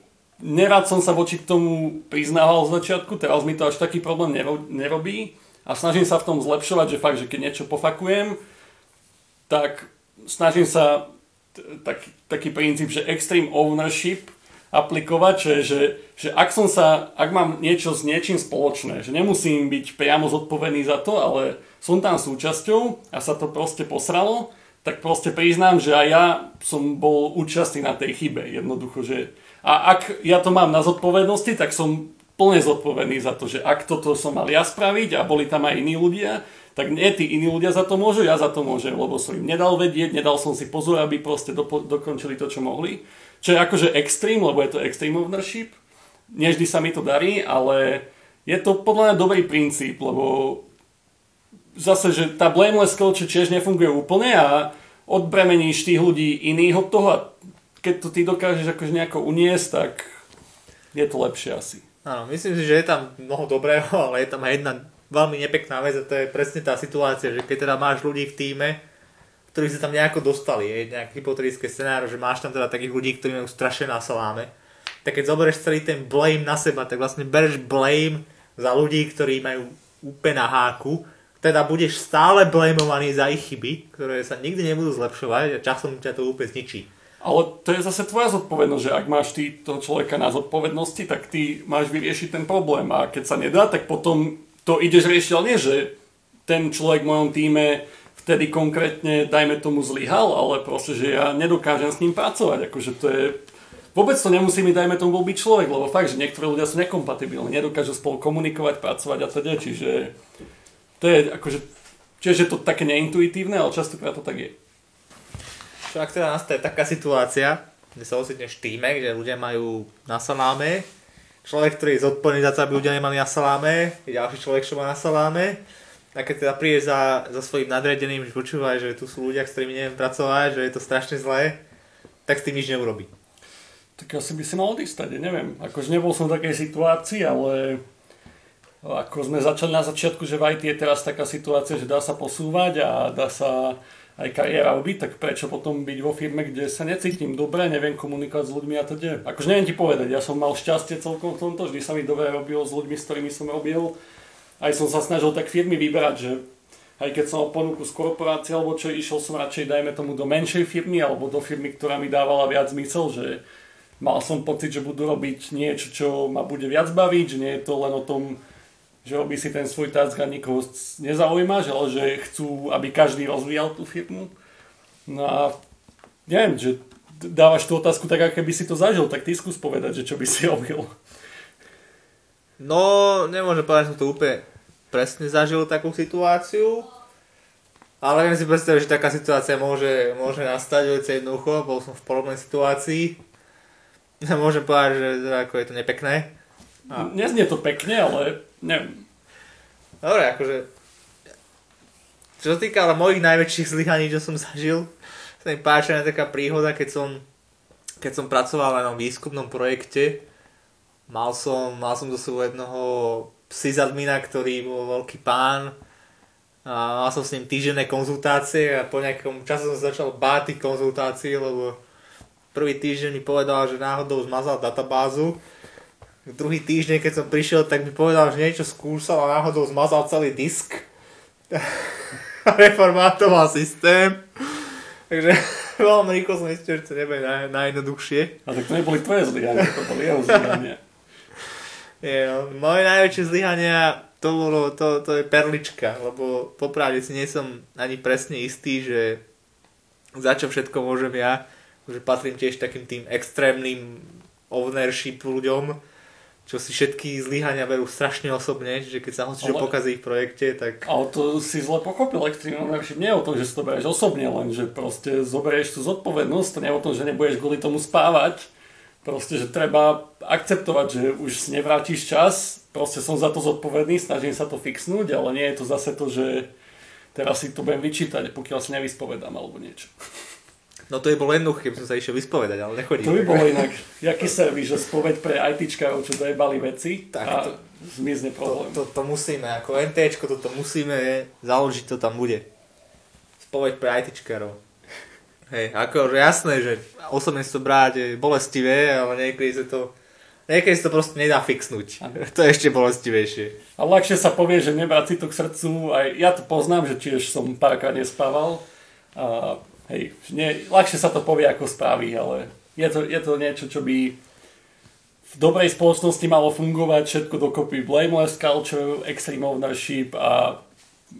nerad som sa voči k tomu priznával z začiatku, teraz mi to až taký problém nerobí a snažím sa v tom zlepšovať, že fakt, že keď niečo pofakujem, tak snažím sa tak, taký princíp, že extreme ownership aplikovať, že, že, že ak som sa, ak mám niečo s niečím spoločné, že nemusím byť priamo zodpovedný za to, ale som tam súčasťou a sa to proste posralo, tak proste priznám, že aj ja som bol účastný na tej chybe. Jednoducho, že a ak ja to mám na zodpovednosti, tak som plne zodpovedný za to, že ak toto som mal ja spraviť a boli tam aj iní ľudia, tak nie tí iní ľudia za to môžu, ja za to môžem, lebo som im nedal vedieť, nedal som si pozor, aby proste dopo- dokončili to, čo mohli. Čo je akože extrém, lebo je to extreme ownership. Nevždy sa mi to darí, ale je to podľa mňa dobrý princíp, lebo zase, že tá blameless culture tiež nefunguje úplne a odbremeníš tých ľudí iných od toho a keď to ty dokážeš akože nejako uniesť, tak je to lepšie asi. Áno, myslím si, že je tam mnoho dobrého, ale je tam aj jedna veľmi nepekná vec a to je presne tá situácia, že keď teda máš ľudí v týme, ktorí sa tam nejako dostali, je nejaký hypotetický scenár, že máš tam teda takých ľudí, ktorí majú strašne na saláme, tak keď zoberieš celý ten blame na seba, tak vlastne bereš blame za ľudí, ktorí majú úplne na háku, teda budeš stále blameovaný za ich chyby, ktoré sa nikdy nebudú zlepšovať a časom ťa to úplne zničí. Ale to je zase tvoja zodpovednosť, že ak máš ty toho človeka na zodpovednosti, tak ty máš vyriešiť ten problém a keď sa nedá, tak potom to ideš riešiť, ale nie, že ten človek v mojom týme vtedy konkrétne, dajme tomu, zlyhal, ale proste, že ja nedokážem s ním pracovať. Akože to je... Vôbec to nemusí mi, dajme tomu, byť človek, lebo fakt, že niektorí ľudia sú nekompatibilní, nedokážu spolu komunikovať, pracovať a teda, čiže to je akože, čiže to také neintuitívne, ale častokrát to tak je. Čo ak teda nastaje taká situácia, kde sa ocitneš v týme, kde ľudia majú na saláme, človek, ktorý je zodpovedný za to, aby ľudia nemali na saláme, je ďalší človek, čo má na saláme, a keď teda príde za, za svojím nadredeným, že počúvaj, že tu sú ľudia, s ktorými neviem pracovať, že je to strašne zlé, tak s tým nič neurobí. Tak asi by si mal odísť, neviem. Akože nebol som v takej situácii, ale ako sme začali na začiatku, že v IT je teraz taká situácia, že dá sa posúvať a dá sa aj kariéra robiť, tak prečo potom byť vo firme, kde sa necítim dobre, neviem komunikovať s ľuďmi a teda. Akože neviem ti povedať, ja som mal šťastie celkom v tomto, vždy sa mi dobre robilo s ľuďmi, s ktorými som robil. Aj som sa snažil tak firmy vyberať, že aj keď som mal ponuku z korporácie alebo čo, išiel som radšej, dajme tomu, do menšej firmy alebo do firmy, ktorá mi dávala viac zmysel, že mal som pocit, že budú robiť niečo, čo ma bude viac baviť, že nie je to len o tom, že robí si ten svoj task a nikoho nezaujíma, že, ale že chcú, aby každý rozvíjal tú firmu. No a neviem, že dávaš tú otázku tak, ako keby si to zažil, tak ty skús povedať, že čo by si robil. No, nemôžem povedať, že som to úplne presne zažil takú situáciu, ale viem si predstaviť, že taká situácia môže, môže nastať veľmi jednoducho, bol som v podobnej situácii. Môžem povedať, že ako je to nepekné. A... Neznie to pekne, ale neviem. Dobre, akože... Čo sa týka ale mojich najväčších zlyhaní, čo som zažil, sa mi páči taká príhoda, keď som, keď som pracoval na výskumnom projekte. Mal som, mal som do sebou jednoho sysadmina, ktorý bol veľký pán. A mal som s ním týždenné konzultácie a po nejakom čase som začal báť tých konzultácií, lebo prvý týždeň mi povedal, že náhodou zmazal databázu druhý týždeň, keď som prišiel, tak mi povedal, že niečo skúšal a náhodou zmazal celý disk. Reformátoval systém. Takže veľmi rýchlo som myslel, že to nebude naj, najjednoduchšie. A tak to neboli tvoje zlyhania, to boli jeho zlyhania. Je, no, moje najväčšie zlyhania to bolo, to, to je perlička, lebo popravde si nie som ani presne istý, že za čo všetko môžem ja, že patrím tiež takým tým extrémnym ownership ľuďom, čo si všetky zlyhania berú strašne osobne, že keď sa hoci čo pokazí v projekte, tak... Ale to si zle pochopil, extrémne nie je o tom, že si to berieš osobne, len že proste zoberieš tú zodpovednosť, to nie je o tom, že nebudeš kvôli tomu spávať, proste, že treba akceptovať, že už si nevrátiš čas, proste som za to zodpovedný, snažím sa to fixnúť, ale nie je to zase to, že teraz si to budem vyčítať, pokiaľ si nevyspovedám alebo niečo. No to by bolo jednoduché, keby som sa išiel vyspovedať, ale nechodím. To by bolo inak, jaký servis, že spoveď pre ITčkarov, čo dojebali veci tak a to, zmizne problém. To, to, to musíme, ako NTčko, toto musíme založiť, to tam bude. Spoveď pre ITčkarov. Hej, ako jasné, že osobne si to brať je bolestivé, ale niekedy sa to Niekedy sa to proste nedá fixnúť. To je ešte bolestivejšie. A ľahšie sa povie, že nebrať si to k srdcu. Aj ja to poznám, že tiež som párkrát nespával. A Hej, nie, ľahšie sa to povie ako správy, ale je to, je to niečo, čo by v dobrej spoločnosti malo fungovať všetko dokopy blameless culture, extreme ownership a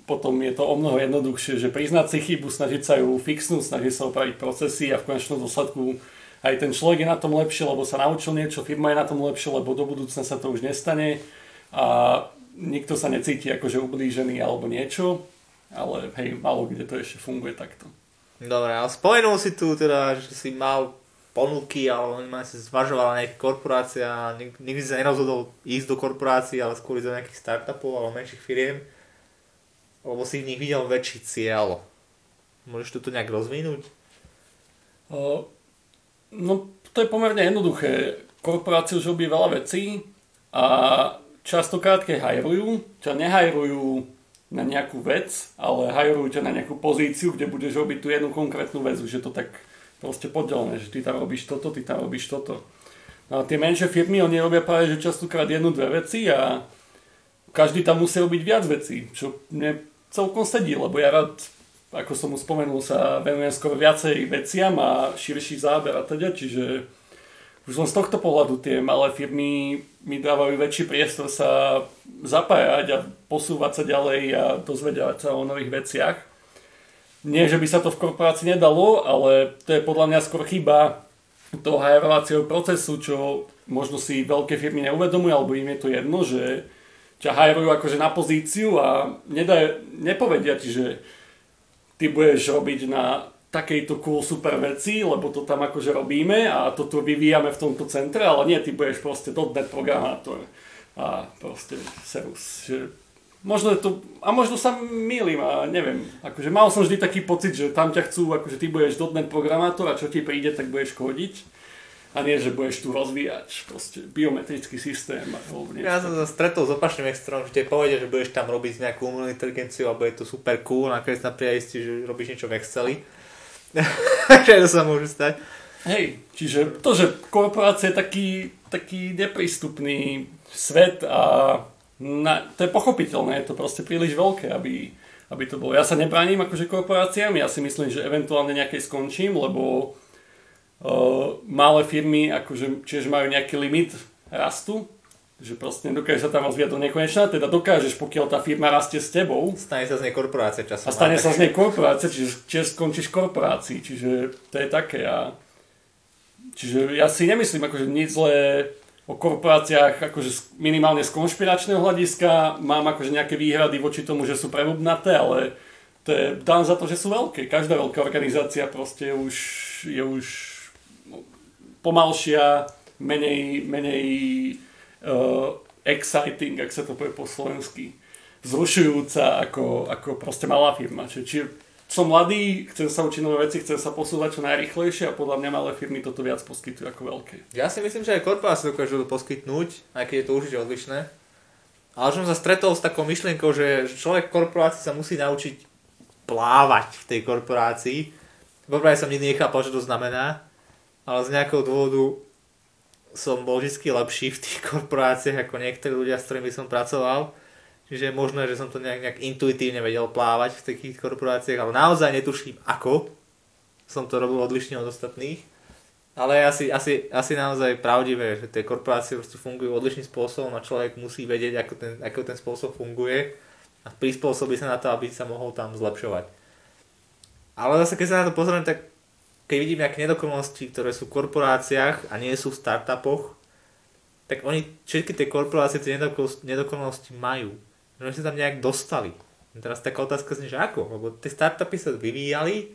potom je to o mnoho jednoduchšie, že priznať si chybu, snažiť sa ju fixnúť, snažiť sa opraviť procesy a v konečnom dôsledku aj ten človek je na tom lepšie, lebo sa naučil niečo, firma je na tom lepšie, lebo do budúcna sa to už nestane a nikto sa necíti akože ublížený alebo niečo, ale hej, málo kde to ešte funguje takto. Dobre, ale spomenul si tu teda, že si mal ponuky, alebo ma si zvažoval nejaké korporácie a nikdy sa nerozhodol ísť do korporácií, ale skôr do nejakých startupov alebo menších firiem, lebo si v nich videl väčší cieľ. Môžeš to nejak rozvinúť? No, to je pomerne jednoduché. Korporácie už robí veľa vecí a častokrát, keď hajrujú, ťa nehajrujú na nejakú vec, ale hajrujú ťa na nejakú pozíciu, kde budeš robiť tú jednu konkrétnu vec, že to tak proste poddelené, že ty tam robíš toto, ty tam robíš toto. No a tie menšie firmy, oni robia práve, že častokrát jednu, dve veci a každý tam musí robiť viac vecí, čo mne celkom sedí, lebo ja rád, ako som už spomenul, sa venujem skoro viacej veciam a širší záber a teda, čiže už len z tohto pohľadu tie malé firmy mi dávajú väčší priestor sa zapájať a posúvať sa ďalej a dozvedať sa o nových veciach. Nie, že by sa to v korporácii nedalo, ale to je podľa mňa skôr chyba toho hajrovacieho procesu, čo možno si veľké firmy neuvedomujú, alebo im je to jedno, že ťa hajrujú akože na pozíciu a nedaj, nepovedia ti, že ty budeš robiť na takejto cool super veci, lebo to tam akože robíme a to tu vyvíjame v tomto centre, ale nie, ty budeš proste .NET programátor a proste serus. Že možno to, a možno sa mýlim a neviem, akože mal som vždy taký pocit, že tam ťa chcú, akože ty budeš .NET programátor a čo ti príde, tak budeš kodiť a nie, že budeš tu rozvíjať proste biometrický systém. Alebo. Ja som sa stretol s opačným extrémom, že ti povedia, že budeš tam robiť nejakú umelú inteligenciu alebo je to super cool, nakoniec tam príde že robíš niečo v Exceli Takže to sa môže stať. Hej, čiže to, že korporácia je taký, taký neprístupný svet a na, to je pochopiteľné, je to proste príliš veľké, aby, aby to bolo. Ja sa nebránim akože korporáciám, ja si myslím, že eventuálne nejakej skončím, lebo uh, malé firmy akože tiež majú nejaký limit rastu, že proste nedokážeš sa tam rozvíjať do nekonečna, teda dokážeš, pokiaľ tá firma rastie s tebou. Stane sa z nej korporácia časom. A stane sa z nej korporácia, čiže čiže skončíš korporácii, čiže to je také. A... Čiže ja si nemyslím akože nič zlé o korporáciách akože minimálne z konšpiračného hľadiska. Mám akože nejaké výhrady voči tomu, že sú prevobnaté, ale to je dám za to, že sú veľké. Každá veľká organizácia proste je už, je už pomalšia, menej, menej exciting, ak sa to povie po slovensky, zrušujúca ako, ako proste malá firma. Čiže či som mladý, chcem sa učiť nové veci, chcem sa posúvať čo najrychlejšie a podľa mňa malé firmy toto viac poskytujú ako veľké. Ja si myslím, že aj korporácie dokážu to poskytnúť, aj keď je to určite odlišné. Ale som sa stretol s takou myšlienkou, že človek v korporácii sa musí naučiť plávať v tej korporácii. Poprvé som nikdy nechápal, čo to znamená, ale z nejakého dôvodu som bol vždy lepší v tých korporáciách ako niektorí ľudia, s ktorými som pracoval. Čiže je možné, že som to nejak, nejak intuitívne vedel plávať v takých korporáciách, ale naozaj netuším ako som to robil odlišne od ostatných. Ale asi, asi, asi naozaj pravdivé, že tie korporácie proste fungujú odlišným spôsobom a človek musí vedieť, ako ten, ako ten spôsob funguje a prispôsobí sa na to, aby sa mohol tam zlepšovať. Ale zase, keď sa na to pozriem, tak keď vidím nejaké nedokonalosti, ktoré sú v korporáciách a nie sú v startupoch, tak oni všetky tie korporácie tie nedokonalosti majú. Oni sa tam nejak dostali. Teraz taká otázka znie, že ako? Lebo tie startupy sa vyvíjali,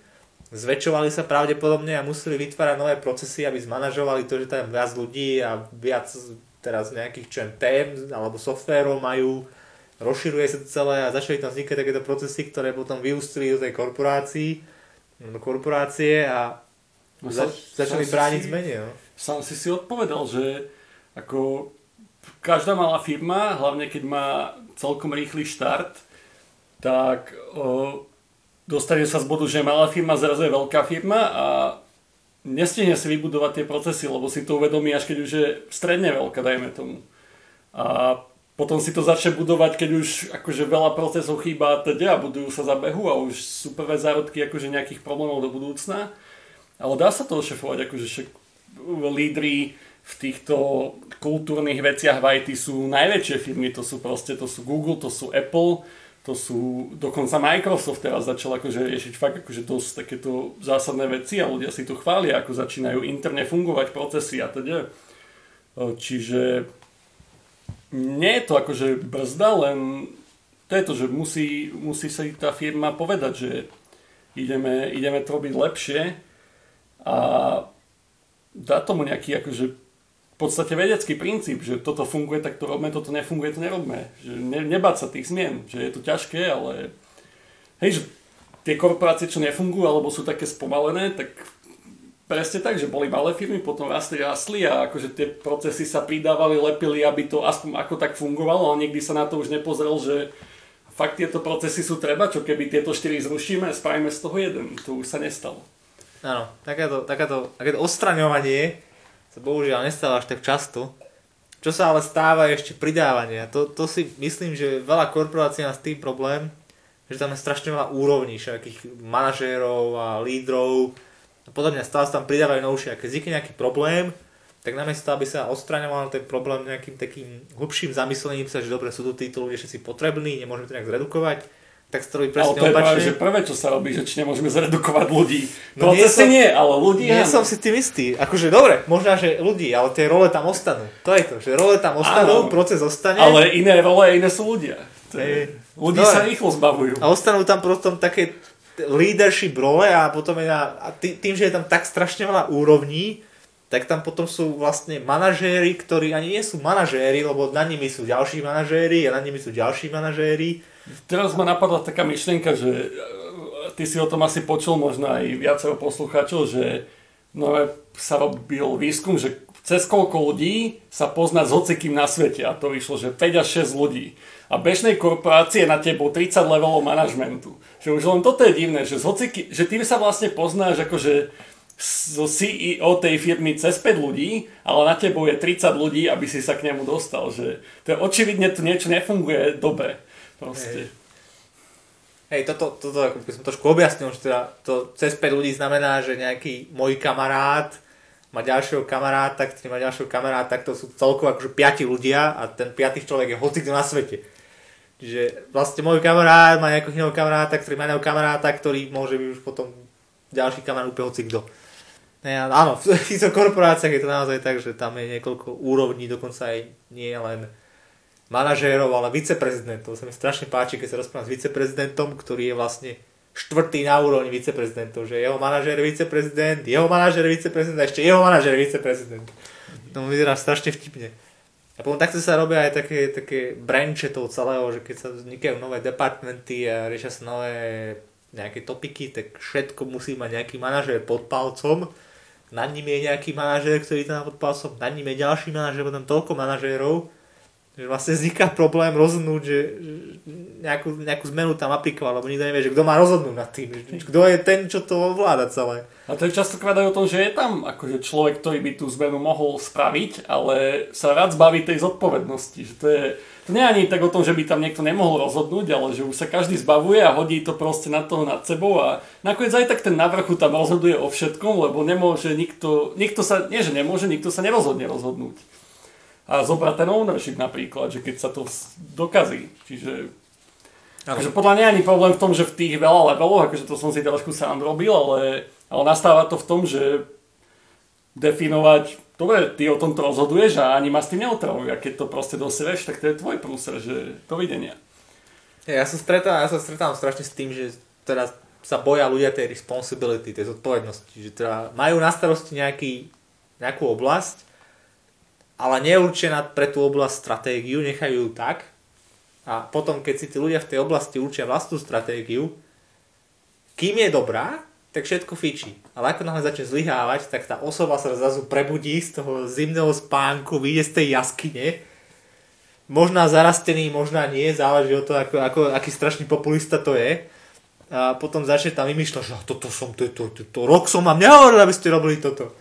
zväčšovali sa pravdepodobne a museli vytvárať nové procesy, aby zmanažovali to, že tam viac ľudí a viac teraz nejakých čo tém alebo softverov majú, rozširuje sa to celé a začali tam vznikať takéto procesy, ktoré potom vyústili do tej korporácii, do korporácie a No, Zač- začali brániť si, zmene. No. Sám si si odpovedal, že ako každá malá firma, hlavne keď má celkom rýchly štart, tak o, dostane sa z bodu, že malá firma zrazu je veľká firma a nestihne si vybudovať tie procesy, lebo si to uvedomí až keď už je stredne veľká, dajme tomu. A potom si to začne budovať, keď už akože veľa procesov chýba a teda budujú sa za behu a už sú prvé zárodky akože nejakých problémov do budúcna. Ale dá sa to ošefovať, akože však lídry v týchto kultúrnych veciach v IT sú najväčšie firmy, to sú proste, to sú Google, to sú Apple, to sú, dokonca Microsoft teraz začal akože riešiť fakt akože dosť takéto zásadné veci a ľudia si to chvália, ako začínajú interne fungovať procesy a teda. Čiže nie je to akože brzda, len to je to, že musí, musí sa tá firma povedať, že ideme, ideme to robiť lepšie a dá tomu nejaký akože v podstate vedecký princíp, že toto funguje, tak to robme, toto nefunguje, to nerobme. Že ne, nebáť sa tých zmien, že je to ťažké, ale hej, že tie korporácie, čo nefungujú alebo sú také spomalené, tak presne tak, že boli malé firmy, potom rastli, rastli a akože tie procesy sa pridávali, lepili, aby to aspoň ako tak fungovalo, ale nikdy sa na to už nepozrel, že fakt tieto procesy sú treba, čo keby tieto štyri zrušíme, spravíme z toho jeden. To už sa nestalo. Áno, takéto, takéto, takéto odstraňovanie sa bohužiaľ nestáva až tak často. Čo sa ale stáva je ešte pridávanie. To, to si myslím, že veľa korporácií má s tým problém, že tam je strašne veľa úrovní, všetkých manažérov a lídrov. A mňa stále sa tam pridávajú novšie. A keď vznikne nejaký problém, tak namiesto, aby sa odstraňoval ten problém nejakým takým hlbším zamyslením sa, že dobre, sú tu títo ľudia všetci potrební, nemôžeme to nejak zredukovať, tak sa robí presne ale to je opačne. práve, že prvé, čo sa robí, že či nemôžeme zredukovať ľudí. No nie, som, nie, ale ľudí Nie áno. som si tým istý. Akože dobre, možno, že ľudí, ale tie role tam ostanú. To je to, že role tam ostanú, Áno. proces ostane. Ale iné role iné sú ľudia. To je, ľudí dobre. sa rýchlo zbavujú. A ostanú tam potom také leadership role a potom je na, a tý, tým, že je tam tak strašne veľa úrovní, tak tam potom sú vlastne manažéri, ktorí ani nie sú manažéri, lebo na nimi sú ďalší manažéri a na nimi sú ďalší manažéri. Teraz ma napadla taká myšlienka, že e, ty si o tom asi počul možno aj viacero poslucháčov, že no, sa robil výskum, že cez koľko ľudí sa pozná s hocikým na svete a to vyšlo, že 5 až 6 ľudí. A bežnej korporácie na tebou 30 levelov manažmentu. Že už len toto je divné, že, z hociky, že ty sa vlastne poznáš akože zo CEO tej firmy cez 5 ľudí, ale na tebou je 30 ľudí, aby si sa k nemu dostal. Že to je očividne tu niečo nefunguje dobre. Proste. Hej, toto, toto ako by som trošku objasnil, že teda to cez 5 ľudí znamená, že nejaký môj kamarát má ďalšieho kamaráta, ktorý má ďalšieho kamaráta, to sú celkovo akože 5 ľudia a ten piatý človek je hocikto na svete. Čiže vlastne môj kamarát má nejakého iného kamaráta, ktorý má iného kamaráta, ktorý môže byť už potom ďalší kamarát úplne hocikto. Ne, áno, v týchto korporáciách je to naozaj tak, že tam je niekoľko úrovní, dokonca aj nie len manažérov, ale viceprezidentov. To sa mi strašne páči, keď sa rozprávam s viceprezidentom, ktorý je vlastne štvrtý na úrovni viceprezidentov, že jeho manažér je viceprezident, jeho manažér je viceprezident a ešte jeho manažér je viceprezident. Mi vyzerá strašne vtipne. A potom takto sa robia aj také, také branche toho celého, že keď sa vznikajú nové departmenty a riešia sa nové nejaké topiky, tak všetko musí mať nejaký manažér pod palcom. Nad ním je nejaký manažér, ktorý tam pod palcom, nad ním je ďalší manažér, potom toľko manažérov, že vlastne vzniká problém rozhodnúť, že nejakú, nejakú zmenu tam aplikovať, lebo nikto nevie, že kto má rozhodnúť nad tým, kto je ten, čo to ovláda celé. A to je častokrát aj o tom, že je tam akože človek, ktorý by tú zmenu mohol spraviť, ale sa rád zbaví tej zodpovednosti. Že to, je, to nie je ani tak o tom, že by tam niekto nemohol rozhodnúť, ale že už sa každý zbavuje a hodí to proste na toho nad sebou a nakoniec aj tak ten na vrchu tam rozhoduje o všetkom, lebo nemôže nikto, nikto sa, nie že nemôže, nikto sa nerozhodne rozhodnúť. A zobrať ten ownership napríklad, že keď sa to dokazí. Čiže Takže podľa mňa ani problém v tom, že v tých veľa leveloch, akože to som si trošku sám robil, ale, ale nastáva to v tom, že definovať, dobre, ty o tomto rozhoduješ a ani ma s tým neotravujú. A keď to proste dosereš, tak to je tvoj prúser, že dovidenia. Ja sa stretávam, ja sa stretávam strašne s tým, že teraz sa boja ľudia tej responsibility, tej zodpovednosti, že teda majú na starosti nejaký, nejakú oblasť, ale neurčia pre tú oblasť stratégiu, nechajú ju tak a potom, keď si tí ľudia v tej oblasti určia vlastnú stratégiu, kým je dobrá, tak všetko fičí. Ale ako náhle začne zlyhávať, tak tá osoba sa zrazu prebudí z toho zimného spánku, vyjde z tej jaskyne, možná zarastený, možná nie, záleží od toho, ako, ako, aký strašný populista to je. A potom začne tam vymýšľať, že "Ah, toto som, to, to, to, to, rok som vám nehovoril, aby ste robili toto.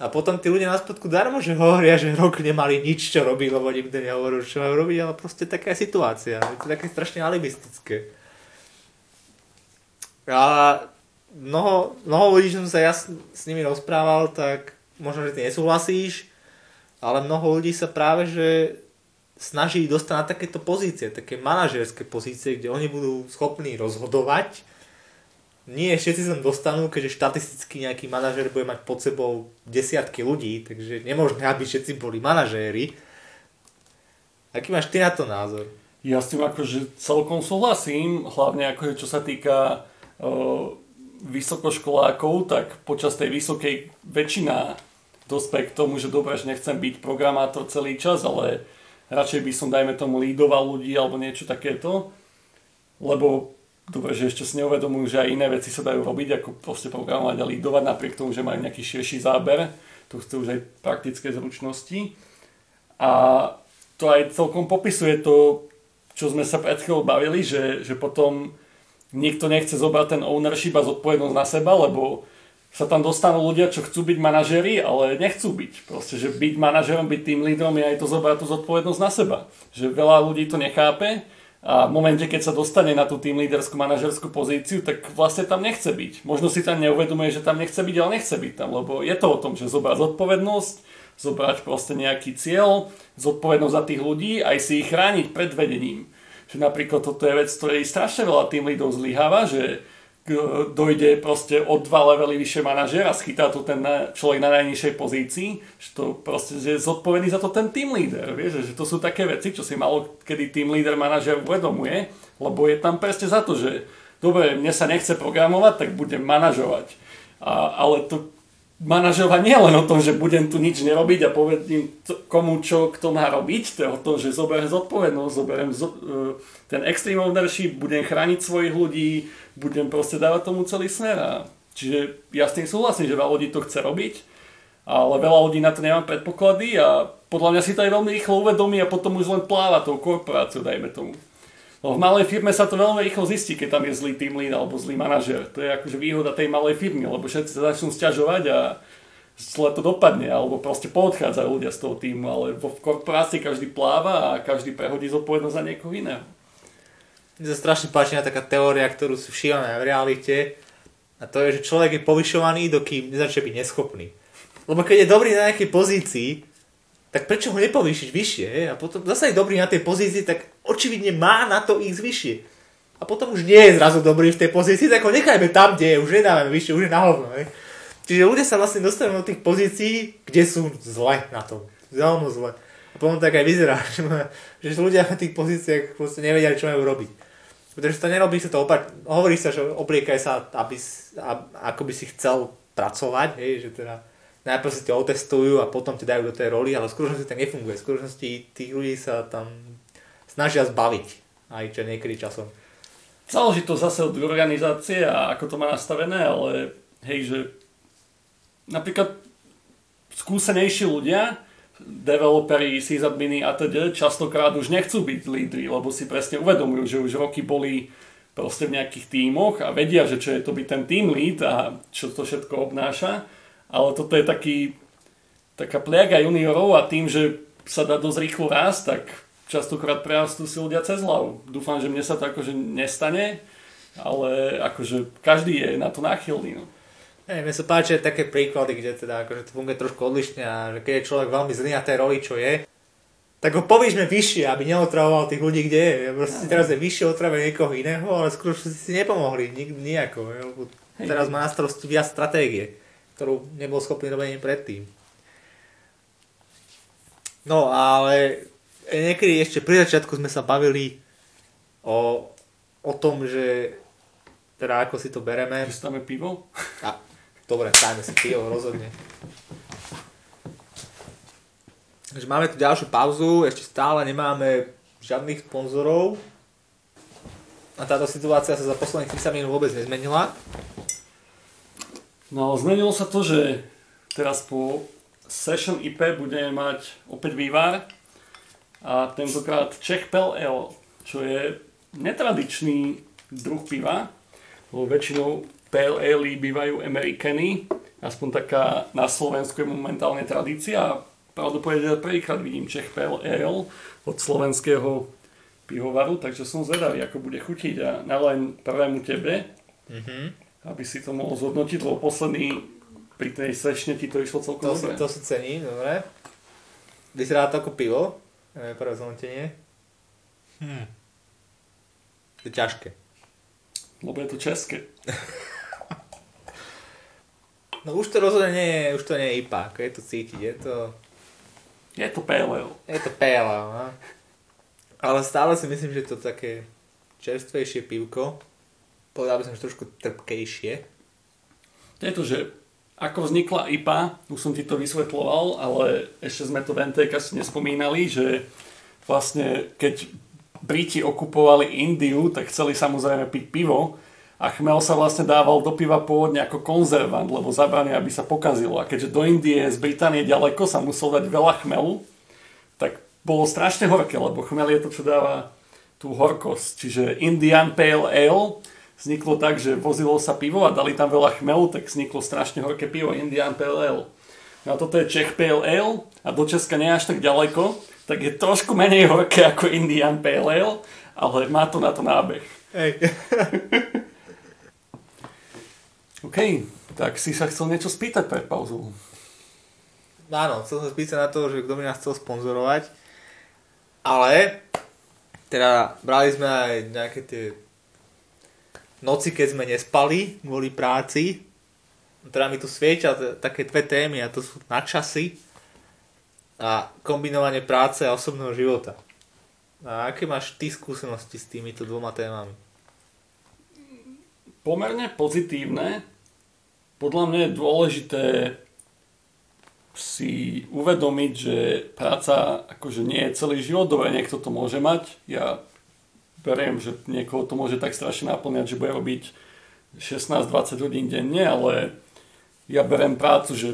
A potom tí ľudia na spodku darmo, že hovoria, že rok nemali nič, čo robiť, lebo nikto nehovoril, čo majú robiť, ale proste taká je situácia. Je to také strašne alibistické. A mnoho, mnoho ľudí, čo som sa ja s, s nimi rozprával, tak možno, že ty nesúhlasíš, ale mnoho ľudí sa práve, že snaží dostať na takéto pozície, také manažerské pozície, kde oni budú schopní rozhodovať. Nie všetci sa dostanú, keďže štatisticky nejaký manažer bude mať pod sebou desiatky ľudí, takže nemôžeme, aby všetci boli manažéri. Aký máš ty na to názor? Ja s tým akože celkom súhlasím, hlavne akože čo sa týka uh, vysokoškolákov, tak počas tej vysokej väčšina dospe k tomu, že dobre, že nechcem byť programátor celý čas, ale radšej by som, dajme tomu, lídoval ľudí alebo niečo takéto, lebo dobre, že ešte si neuvedomujú, že aj iné veci sa dajú robiť, ako proste programovať a lídovať, napriek tomu, že majú nejaký širší záber. To chce už aj praktické zručnosti. A to aj celkom popisuje to, čo sme sa pred chvíľou bavili, že, že potom nikto nechce zobrať ten ownership a zodpovednosť na seba, lebo sa tam dostanú ľudia, čo chcú byť manažeri, ale nechcú byť. Proste, že byť manažerom, byť tým lídrom je aj to zobrať tú zodpovednosť na seba. Že veľa ľudí to nechápe a v momente, keď sa dostane na tú tým líderskú manažerskú pozíciu, tak vlastne tam nechce byť. Možno si tam neuvedomuje, že tam nechce byť, ale nechce byť tam, lebo je to o tom, že zobrať zodpovednosť, zobrať proste nejaký cieľ, zodpovednosť za tých ľudí, aj si ich chrániť pred vedením. Že napríklad toto je vec, ktorej strašne veľa tým lídov zlyháva, že dojde proste o dva levely vyššie manažer a schytá tu ten človek na najnižšej pozícii, že to proste je zodpovedný za to ten team leader, vieš, že to sú také veci, čo si malo kedy team leader manažer uvedomuje, lebo je tam presne za to, že dobre, mne sa nechce programovať, tak budem manažovať. A, ale to manažovať nie len o tom, že budem tu nič nerobiť a povedím komu čo kto má robiť, to je o tom, že zoberiem zodpovednosť, zoberiem zo, e, ten extreme ownership, budem chrániť svojich ľudí, budem proste dávať tomu celý smer. Čiže ja s tým súhlasím, že veľa ľudí to chce robiť, ale veľa ľudí na to nemá predpoklady a podľa mňa si to aj veľmi rýchlo uvedomí a potom už len pláva tou korporáciou, dajme tomu. No, v malej firme sa to veľmi rýchlo zistí, keď tam je zlý team lead alebo zlý manažer. To je akože výhoda tej malej firmy, lebo všetci sa začnú sťažovať a zle to dopadne, alebo proste poodchádzajú ľudia z toho týmu, ale vo korporácii každý pláva a každý prehodí zodpovednosť za niekoho iného. Mne sa strašne páči na taká teória, ktorú si všívame v realite, a to je, že človek je povyšovaný, dokým nezačne byť neschopný. Lebo keď je dobrý na nejakej pozícii, tak prečo ho nepovýšiť vyššie? He? A potom zase je dobrý na tej pozícii, tak očividne má na to ísť vyššie. A potom už nie je zrazu dobrý v tej pozícii, tak ho nechajme tam, kde je, už nedávame vyššie, už je na hovno. He? Čiže ľudia sa vlastne dostanú do tých pozícií, kde sú zle na tom. Veľmi zle. A potom tak aj vyzerá, že, že ľudia na tých pozíciách proste nevedia, čo majú robiť. Pretože to nerobí sa to opak, hovorí sa, že obliekaj sa, aby, ako by si chcel pracovať, hej, že teda najprv si ťa otestujú a potom ti dajú do tej roli, ale v skutočnosti tak nefunguje. V skutočnosti tých ľudí sa tam snažia zbaviť, aj čo niekedy časom. Záleží to zase od organizácie a ako to má nastavené, ale hej, že napríklad skúsenejší ľudia, developeri, sysadminy a teda častokrát už nechcú byť lídry, lebo si presne uvedomujú, že už roky boli proste v nejakých tímoch a vedia, že čo je to byť ten team lead a čo to všetko obnáša ale toto je taký, taká pliaga juniorov a tým, že sa dá dosť rýchlo rásť, tak častokrát prerastú si ľudia cez hlavu. Dúfam, že mne sa to akože nestane, ale akože každý je na to náchylný. No. Hey, mne sa páči také príklady, kde teda akože to funguje trošku odlišne a že keď je človek veľmi zlý na tej roli, čo je, tak ho povýšme vyššie, aby neotravoval tých ľudí, kde je. Proste teraz je vyššie otrave niekoho iného, ale skôr si nepomohli nejako. Teraz má na starosti viac stratégie ktorú nebol schopný robiť predtým. No ale niekedy ešte pri začiatku sme sa bavili o, o tom, že teda ako si to bereme. Chystáme pivo? A, dobre, dajme si pivo, rozhodne. Takže máme tu ďalšiu pauzu, ešte stále nemáme žiadnych sponzorov. A táto situácia sa za posledných 30 minút vôbec nezmenila. No zmenilo sa to, že teraz po Session IP budeme mať opäť vývar a tentokrát Czech Pale Ale, čo je netradičný druh piva, lebo väčšinou Pale Ale bývajú Americany, aspoň taká na Slovensku je momentálne tradícia. A pravdepodobne prvýkrát vidím Czech Pale Ale od slovenského pivovaru, takže som zvedavý, ako bude chutiť. A len prvému tebe. Mm-hmm aby si to mohol zhodnotiť, lebo posledný pri tej sešne ti to išlo celkom to dobre. To si cení, dobre. Vyzerá to ako pivo, prvé zhodnotenie. Hm. Je ťažké. Lebo je to české. no už to rozhodne nie je, už to nie je IPA, ako je to cítiť, je to... Je to PLL. Je to PLL, no. Ale stále si myslím, že to také čerstvejšie pivko, povedal by som, že trošku trpkejšie. To je to, že ako vznikla IPA, už som ti to vysvetloval, ale ešte sme to v NTK si nespomínali, že vlastne keď Briti okupovali Indiu, tak chceli samozrejme piť pivo a chmel sa vlastne dával do piva pôvodne ako konzervant, lebo zabrania, aby sa pokazilo. A keďže do Indie z Británie ďaleko sa musel dať veľa chmelu, tak bolo strašne horké, lebo chmel je to, čo dáva tú horkosť. Čiže Indian Pale Ale vzniklo tak, že vozilo sa pivo a dali tam veľa chmelu, tak vzniklo strašne horké pivo Indian Pale Ale. No a toto je Czech Pale Ale a do Česka nie až tak ďaleko, tak je trošku menej horké ako Indian Pale Ale, ale má to na to nábeh. Hej. OK, tak si sa chcel niečo spýtať pred pauzou. Áno, chcel som spýtať na to, že kto by nás chcel sponzorovať. Ale, teda brali sme aj nejaké tie noci, keď sme nespali kvôli práci. Teda mi tu svieča také dve témy a to sú nadčasy a kombinovanie práce a osobného života. A aké máš ty skúsenosti s týmito dvoma témami? Pomerne pozitívne. Podľa mňa je dôležité si uvedomiť, že práca akože nie je celý život, dobre, niekto to môže mať. Ja beriem, že niekoho to môže tak strašne naplňať, že bude robiť 16-20 hodín denne, ale ja berem prácu, že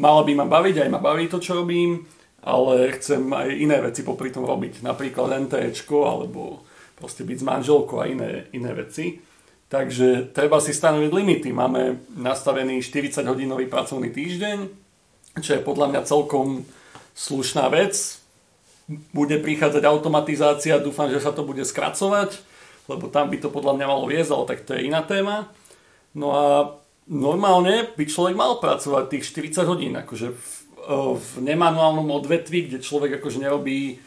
mala by ma baviť, aj ma baví to, čo robím ale chcem aj iné veci popri tom robiť, napríklad NTEčko alebo proste byť s manželkou a iné, iné veci. Takže treba si stanoviť limity. Máme nastavený 40-hodinový pracovný týždeň, čo je podľa mňa celkom slušná vec. Bude prichádzať automatizácia, dúfam, že sa to bude skracovať, lebo tam by to podľa mňa malo viesť, ale tak to je iná téma. No a normálne by človek mal pracovať tých 40 hodín, akože v nemanuálnom odvetvi, kde človek akože nerobí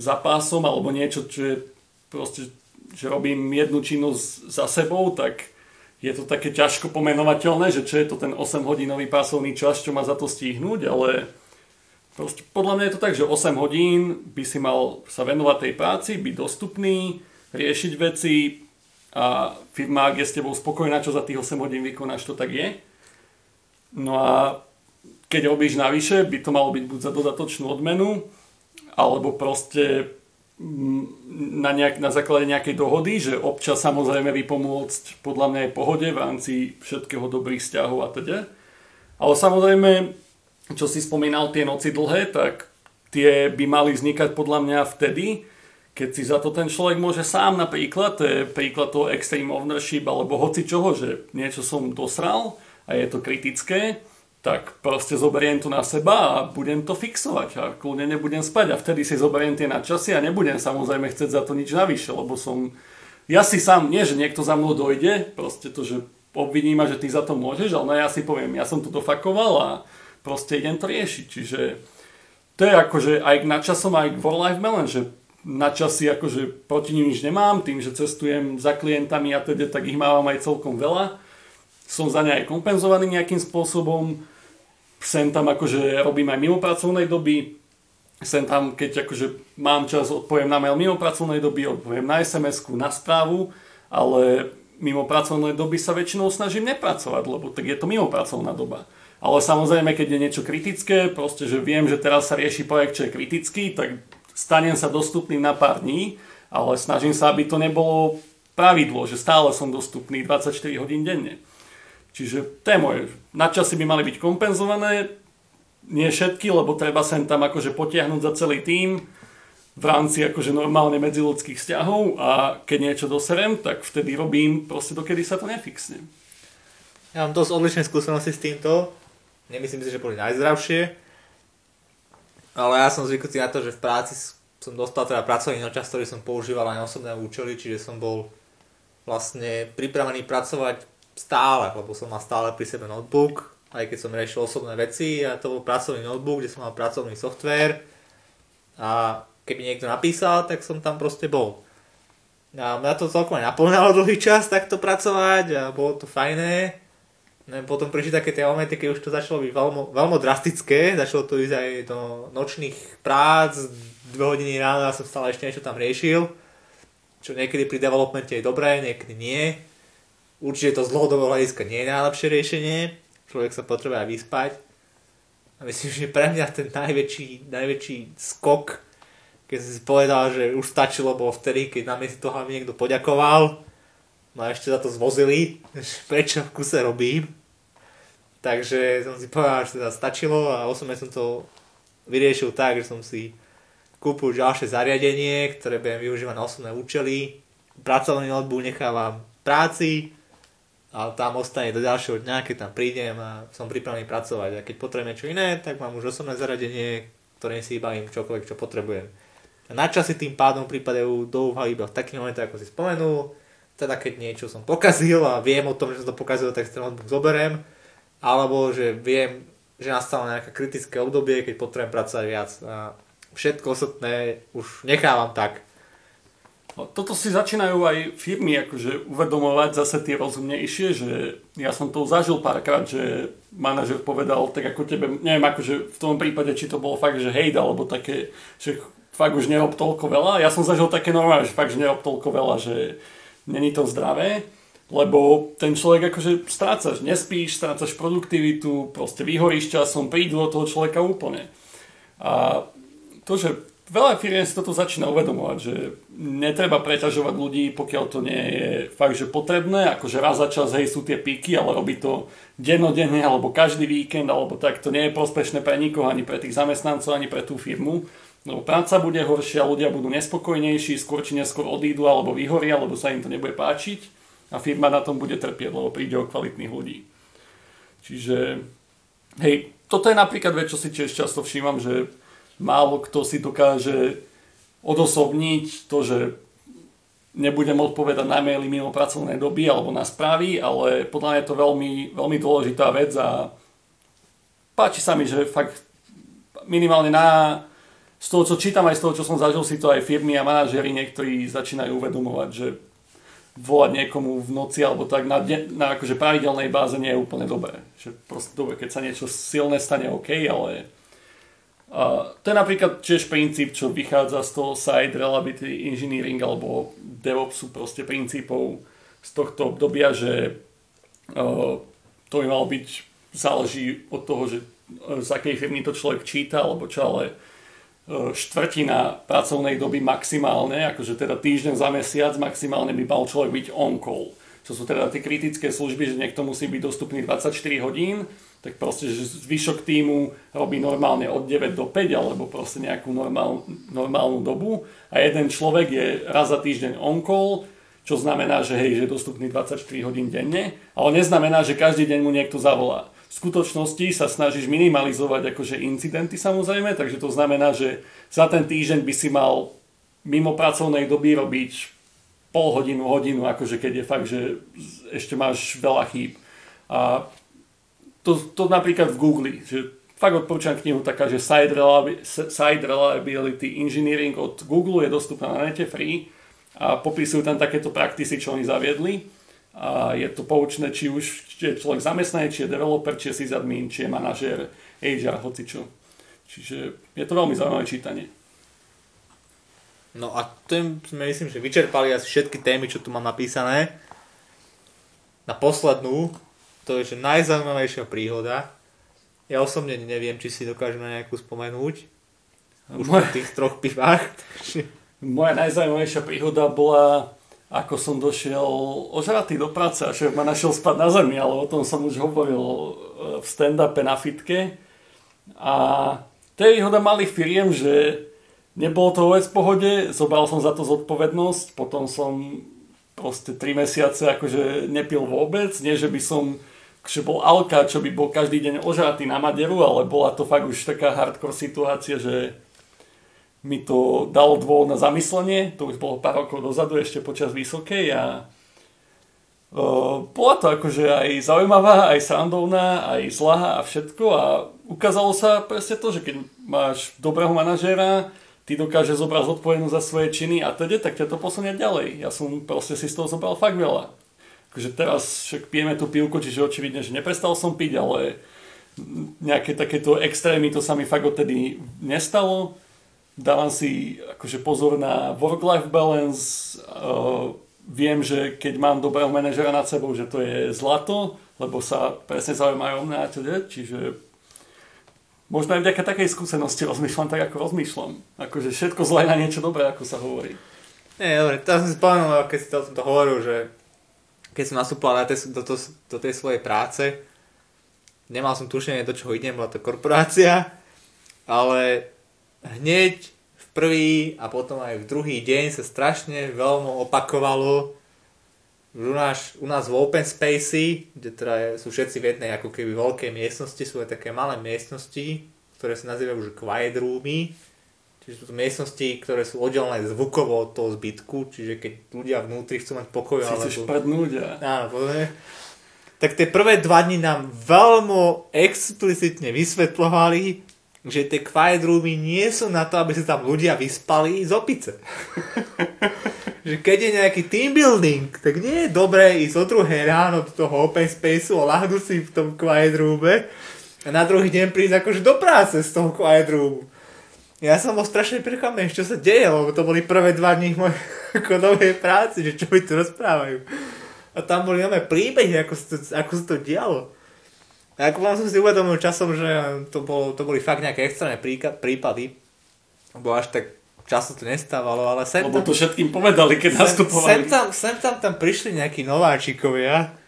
za pásom alebo niečo, čo je proste, že robím jednu činnosť za sebou, tak je to také ťažko pomenovateľné, že čo je to ten 8 hodinový pásovný čas, čo má za to stihnúť, ale proste podľa mňa je to tak, že 8 hodín by si mal sa venovať tej práci, byť dostupný, riešiť veci a firma, ak je s tebou spokojná, čo za tých 8 hodín vykonáš, to tak je. No a keď robíš navyše, by to malo byť buď za dodatočnú odmenu, alebo proste mm, na, nejak, na základe nejakej dohody, že občas samozrejme vypomôcť podľa mňa aj pohode v rámci všetkého dobrých vzťahov a teda. Ale samozrejme, čo si spomínal tie noci dlhé, tak tie by mali vznikať podľa mňa vtedy, keď si za to ten človek môže sám. Napríklad, to je príklad toho extreme ownership alebo hoci čoho, že niečo som dosral a je to kritické, tak proste zoberiem to na seba a budem to fixovať a kľudne nebudem spať. A vtedy si zoberiem tie nadčasy a nebudem samozrejme chcieť za to nič navyše, lebo som, ja si sám, nie že niekto za mnou dojde, proste to, že obviní ma, že ty za to môžeš, ale no ja si poviem, ja som to dofakoval a proste idem to riešiť, čiže to je akože aj k nadčasom, aj k work-life balance, že nadčasy akože proti nim nič nemám, tým, že cestujem za klientami a teda, tak ich mávam aj celkom veľa, som za ne aj kompenzovaný nejakým spôsobom, sem tam akože robím aj mimo pracovnej doby, sem tam, keď akože mám čas, odpoviem na mail mimo pracovnej doby, odpoviem na sms na správu, ale mimo pracovnej doby sa väčšinou snažím nepracovať, lebo tak je to mimo pracovná doba. Ale samozrejme, keď je niečo kritické, proste, že viem, že teraz sa rieši projekt, čo je kritický, tak stanem sa dostupným na pár dní, ale snažím sa, aby to nebolo pravidlo, že stále som dostupný 24 hodín denne. Čiže to je. Nadčasy by mali byť kompenzované, nie všetky, lebo treba sem tam akože potiahnuť za celý tým v rámci akože normálne medziludských vzťahov a keď niečo doserem, tak vtedy robím proste dokedy sa to nefixne. Ja mám dosť odlišné skúsenosti s týmto. Nemyslím si, že boli najzdravšie. Ale ja som zvyknutý na to, že v práci som dostal teda pracovný čas, ktorý som používal aj na osobné účely, čiže som bol vlastne pripravený pracovať stále, lebo som mal stále pri sebe notebook, aj keď som riešil osobné veci a to bol pracovný notebook, kde som mal pracovný software a keby niekto napísal, tak som tam proste bol. A mňa to celkom aj naplňalo dlhý čas takto pracovať a bolo to fajné. Potom prišli také tie momenty, keď už to začalo byť veľmi, veľmi drastické, začalo to ísť aj do nočných prác, dve hodiny ráno a som stále ešte niečo tam riešil, čo niekedy pri developmente je dobré, niekedy nie Určite to z dlhodobého hľadiska nie je najlepšie riešenie. Človek sa potrebuje aj vyspať. A myslím, že pre mňa ten najväčší, najväčší skok, keď som si povedal, že už stačilo, bolo vtedy, keď na si toho mi niekto poďakoval, no a ešte za to zvozili, prečo v kuse robím. Takže som si povedal, že teda stačilo a osobne som to vyriešil tak, že som si kúpil ďalšie zariadenie, ktoré budem využívať na osobné účely. Pracovný notebook nechávam práci a tam ostane do ďalšieho dňa, keď tam prídem a som pripravený pracovať. A keď potrebujem niečo iné, tak mám už osobné zariadenie, ktoré si ibavím čokoľvek, čo potrebujem. A na časy tým pádom pripadajú do úvahy iba v takých momentách, ako si spomenul. Teda keď niečo som pokazil a viem o tom, že som to pokazil, tak ten notebook zoberiem. Alebo že viem, že nastalo nejaké kritické obdobie, keď potrebujem pracovať viac. A všetko ostatné už nechávam tak. No, toto si začínajú aj firmy akože uvedomovať zase tie rozumnejšie, že ja som to zažil párkrát, že manažer povedal tak ako tebe, neviem akože v tom prípade, či to bolo fakt, že hejda, alebo také, že fakt už nerob toľko veľa. Ja som zažil také normálne, že fakt, že nerob toľko veľa, že není to zdravé, lebo ten človek akože strácaš, nespíš, strácaš produktivitu, proste vyhoríš časom, prídu do toho človeka úplne. A to, že veľa firiem si toto začína uvedomovať, že netreba preťažovať ľudí, pokiaľ to nie je fakt, že potrebné, akože raz za čas, hej, sú tie píky, ale robí to dennodenne, alebo každý víkend, alebo tak, to nie je prospešné pre nikoho, ani pre tých zamestnancov, ani pre tú firmu. Lebo práca bude horšia, ľudia budú nespokojnejší, skôr či neskôr odídu alebo vyhoria, alebo sa im to nebude páčiť a firma na tom bude trpieť, lebo príde o kvalitných ľudí. Čiže, hej, toto je napríklad vec, čo si tiež často všímam, že málo kto si dokáže odosobniť to, že nebudem odpovedať na maily mimo pracovnej doby alebo na správy, ale podľa mňa je to veľmi, veľmi dôležitá vec a páči sa mi, že fakt minimálne na z toho, čo čítam aj z toho, čo som zažil si to aj firmy a manažeri niektorí začínajú uvedomovať, že volať niekomu v noci alebo tak na, de- na akože pravidelnej báze nie je úplne dobré. Že proste dobre, keď sa niečo silné stane, OK, ale a to je napríklad tiež princíp, čo vychádza z toho side reliability engineering alebo DevOpsu proste princípov z tohto obdobia, že uh, to by malo byť, záleží od toho, že uh, z akej firmy to človek číta, alebo čo, ale uh, štvrtina pracovnej doby maximálne, akože teda týždeň za mesiac maximálne by mal človek byť on-call. Čo sú teda tie kritické služby, že niekto musí byť dostupný 24 hodín, tak proste, že zvyšok týmu robí normálne od 9 do 5 alebo proste nejakú normál, normálnu dobu a jeden človek je raz za týždeň on-call, čo znamená, že hej, že je dostupný 24 hodín denne, ale neznamená, že každý deň mu niekto zavolá. V skutočnosti sa snažíš minimalizovať akože incidenty samozrejme, takže to znamená, že za ten týždeň by si mal mimo pracovnej doby robiť pol hodinu, hodinu, akože keď je fakt, že ešte máš veľa chýb. A to, to napríklad v Google, že fakt odporúčam knihu taká, že Side, Reliability, Side Engineering od Google je dostupná na nete free a popisujú tam takéto praktisy, čo oni zaviedli. A je to poučné, či už či je človek zamestnaný, či je developer, či je sysadmin, či je manažer, HR, hocičo. Čiže je to veľmi zaujímavé čítanie. No a tým sme myslím, že vyčerpali asi všetky témy, čo tu mám napísané. Na poslednú, to je že najzaujímavejšia príhoda. Ja osobne neviem, či si dokážeme nejakú spomenúť. Už Moje... po tých troch pivách. Moja najzaujímavejšia príhoda bola, ako som došiel ožratý do práce a šéf ma našiel spať na zemi, ale o tom som už hovoril e, v stand-upe na fitke. A to je výhoda malých firiem, že nebolo to vôbec v pohode, zobral som za to zodpovednosť, potom som proste 3 mesiace akože nepil vôbec, nie že by som že bol Alka, čo by bol každý deň ožratý na Maderu, ale bola to fakt už taká hardcore situácia, že mi to dalo dôvod na zamyslenie, to už bolo pár rokov dozadu, ešte počas vysokej a uh, bola to akože aj zaujímavá, aj srandovná, aj zlá a všetko a ukázalo sa presne to, že keď máš dobrého manažéra, ty dokáže zobrať zodpovednosť za svoje činy a teda, tak ťa to posunie ďalej. Ja som proste si z toho zobral fakt veľa akože teraz však pijeme tú pivku, čiže očividne, že neprestal som piť, ale nejaké takéto extrémy, to sa mi fakt odtedy nestalo. Dávam si akože pozor na work-life balance, uh, viem, že keď mám dobrého manažera nad sebou, že to je zlato, lebo sa presne zaujímajú o mňa, čiže možno aj vďaka takej skúsenosti rozmýšľam tak, ako rozmýšľam. Akože všetko zlé na niečo dobré, ako sa hovorí. Nie, dobre, teraz som spomenul, keď si to o tomto hovoril, že keď som nastúpal do, do, do, do tej svojej práce, nemal som tušenie, do čoho idem, bola to korporácia, ale hneď v prvý a potom aj v druhý deň sa strašne veľmi opakovalo, u nás, u nás v open spacey, kde teda sú všetci v jednej ako keby veľkej miestnosti, sú aj také malé miestnosti, ktoré sa nazývajú už quiet roomy, čiže sú to miestnosti, ktoré sú oddelené zvukovo od toho zbytku, čiže keď ľudia vnútri chcú mať pokoj, Si alebo... chceš padnúť a... Áno. Tak tie prvé dva dni nám veľmi explicitne vysvetľovali, že tie quiet roomy nie sú na to, aby sa tam ľudia vyspali z opice. že keď je nejaký team building, tak nie je dobré ísť o druhé ráno do toho open spaceu a lahnúť si v tom quiet roome a na druhý deň prísť akože do práce z toho quiet roomu. Ja som bol strašne prekvapený, čo sa deje, lebo to boli prvé dva dní mojej novej práci, že čo mi tu rozprávajú. A tam boli nové príbehy, ako sa to, ako sa to dialo. A ako vám som si uvedomil časom, že to, bolo, to boli fakt nejaké extrémne prípady, lebo až tak času to nestávalo, ale sem Lebo tam, to všetkým povedali, keď sem, nastupovali. sem, tam, sem tam, tam prišli nejakí nováčikovia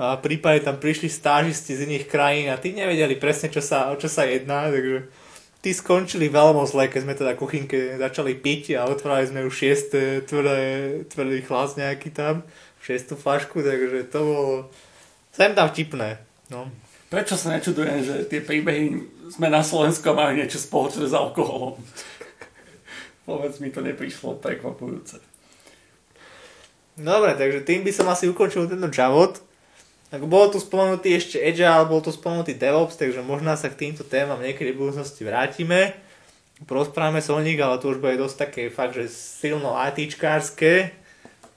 a prípade tam prišli stážisti z iných krajín a tí nevedeli presne, čo sa, o čo sa jedná, takže tí skončili veľmi zle, keď sme teda kuchynke začali piť a otvárali sme už šieste tvrdé, tvrdý chlas nejaký tam, šiestu flašku, takže to bolo sem tam vtipné. No. Prečo sa nečudujem, že tie príbehy sme na Slovensku majú niečo spoločné s alkoholom? Povedz mi, to neprišlo prekvapujúce. Dobre, takže tým by som asi ukončil tento Javot. Tak bolo tu spomenutý ešte Agile, bol tu spomenutý DevOps, takže možno sa k týmto témam niekedy v budúcnosti vrátime. Porozprávame sa o nich, ale to už bude dosť také fakt, že silno ITčkárske.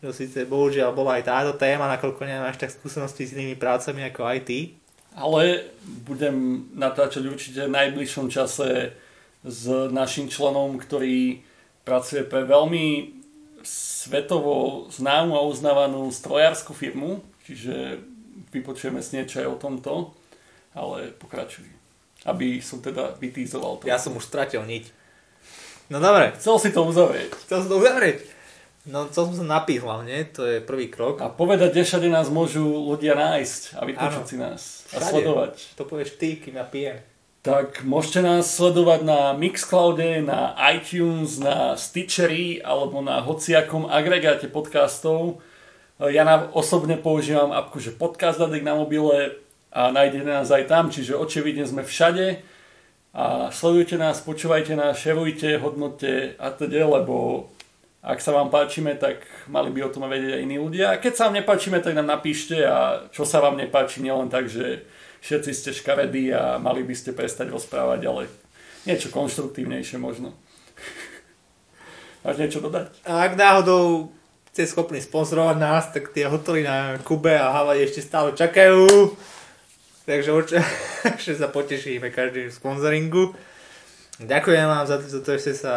To síce bohužiaľ bola aj táto téma, nakoľko nemám až tak skúsenosti s inými prácami ako IT. Ale budem natáčať určite v najbližšom čase s našim členom, ktorý pracuje pre veľmi svetovo známu a uznávanú strojárskú firmu, čiže vypočujeme si niečo aj o tomto, ale pokračuj. Aby som teda vytýzoval to. Ja som už stratil niť. No dobre, Chcel si to uzavrieť. chcel som to uzavrieť. No chcel som sa napiť hlavne, to je prvý krok. A povedať, kde všade nás môžu ľudia nájsť a vypočuť si nás. A Všade. sledovať. To povieš ty, kým ja pijem. Tak môžete nás sledovať na Mixcloude, na iTunes, na Stitchery alebo na hociakom agregáte podcastov. Ja nám osobne používam apku, že Podcast Addict na mobile a nájdete nás aj tam, čiže očividne sme všade. A sledujte nás, počúvajte nás, šerujte, hodnote a teda, lebo ak sa vám páčime, tak mali by o tom vedieť aj iní ľudia. A keď sa vám nepáčime, tak nám napíšte a čo sa vám nepáči, nielen tak, že všetci ste škaredí a mali by ste prestať rozprávať, ale niečo konštruktívnejšie možno. Máš niečo dodať? A ak náhodou ste schopní sponzorovať nás, tak tie hotely na Kube a Havaji ešte stále čakajú. Takže určite sa potešíme každým sponzoringu. Ďakujem vám za, za to, že ste sa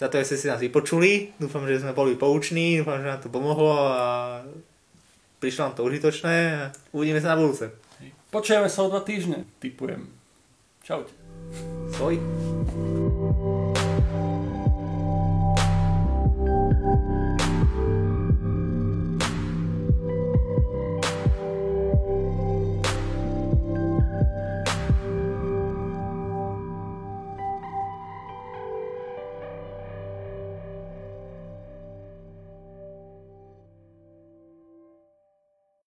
za to, že ste si nás vypočuli. Dúfam, že sme boli pouční, dúfam, že nám to pomohlo a prišlo nám to užitočné. Uvidíme sa na budúce. Počujeme sa o dva týždne, typujem. Čaute. Svoj.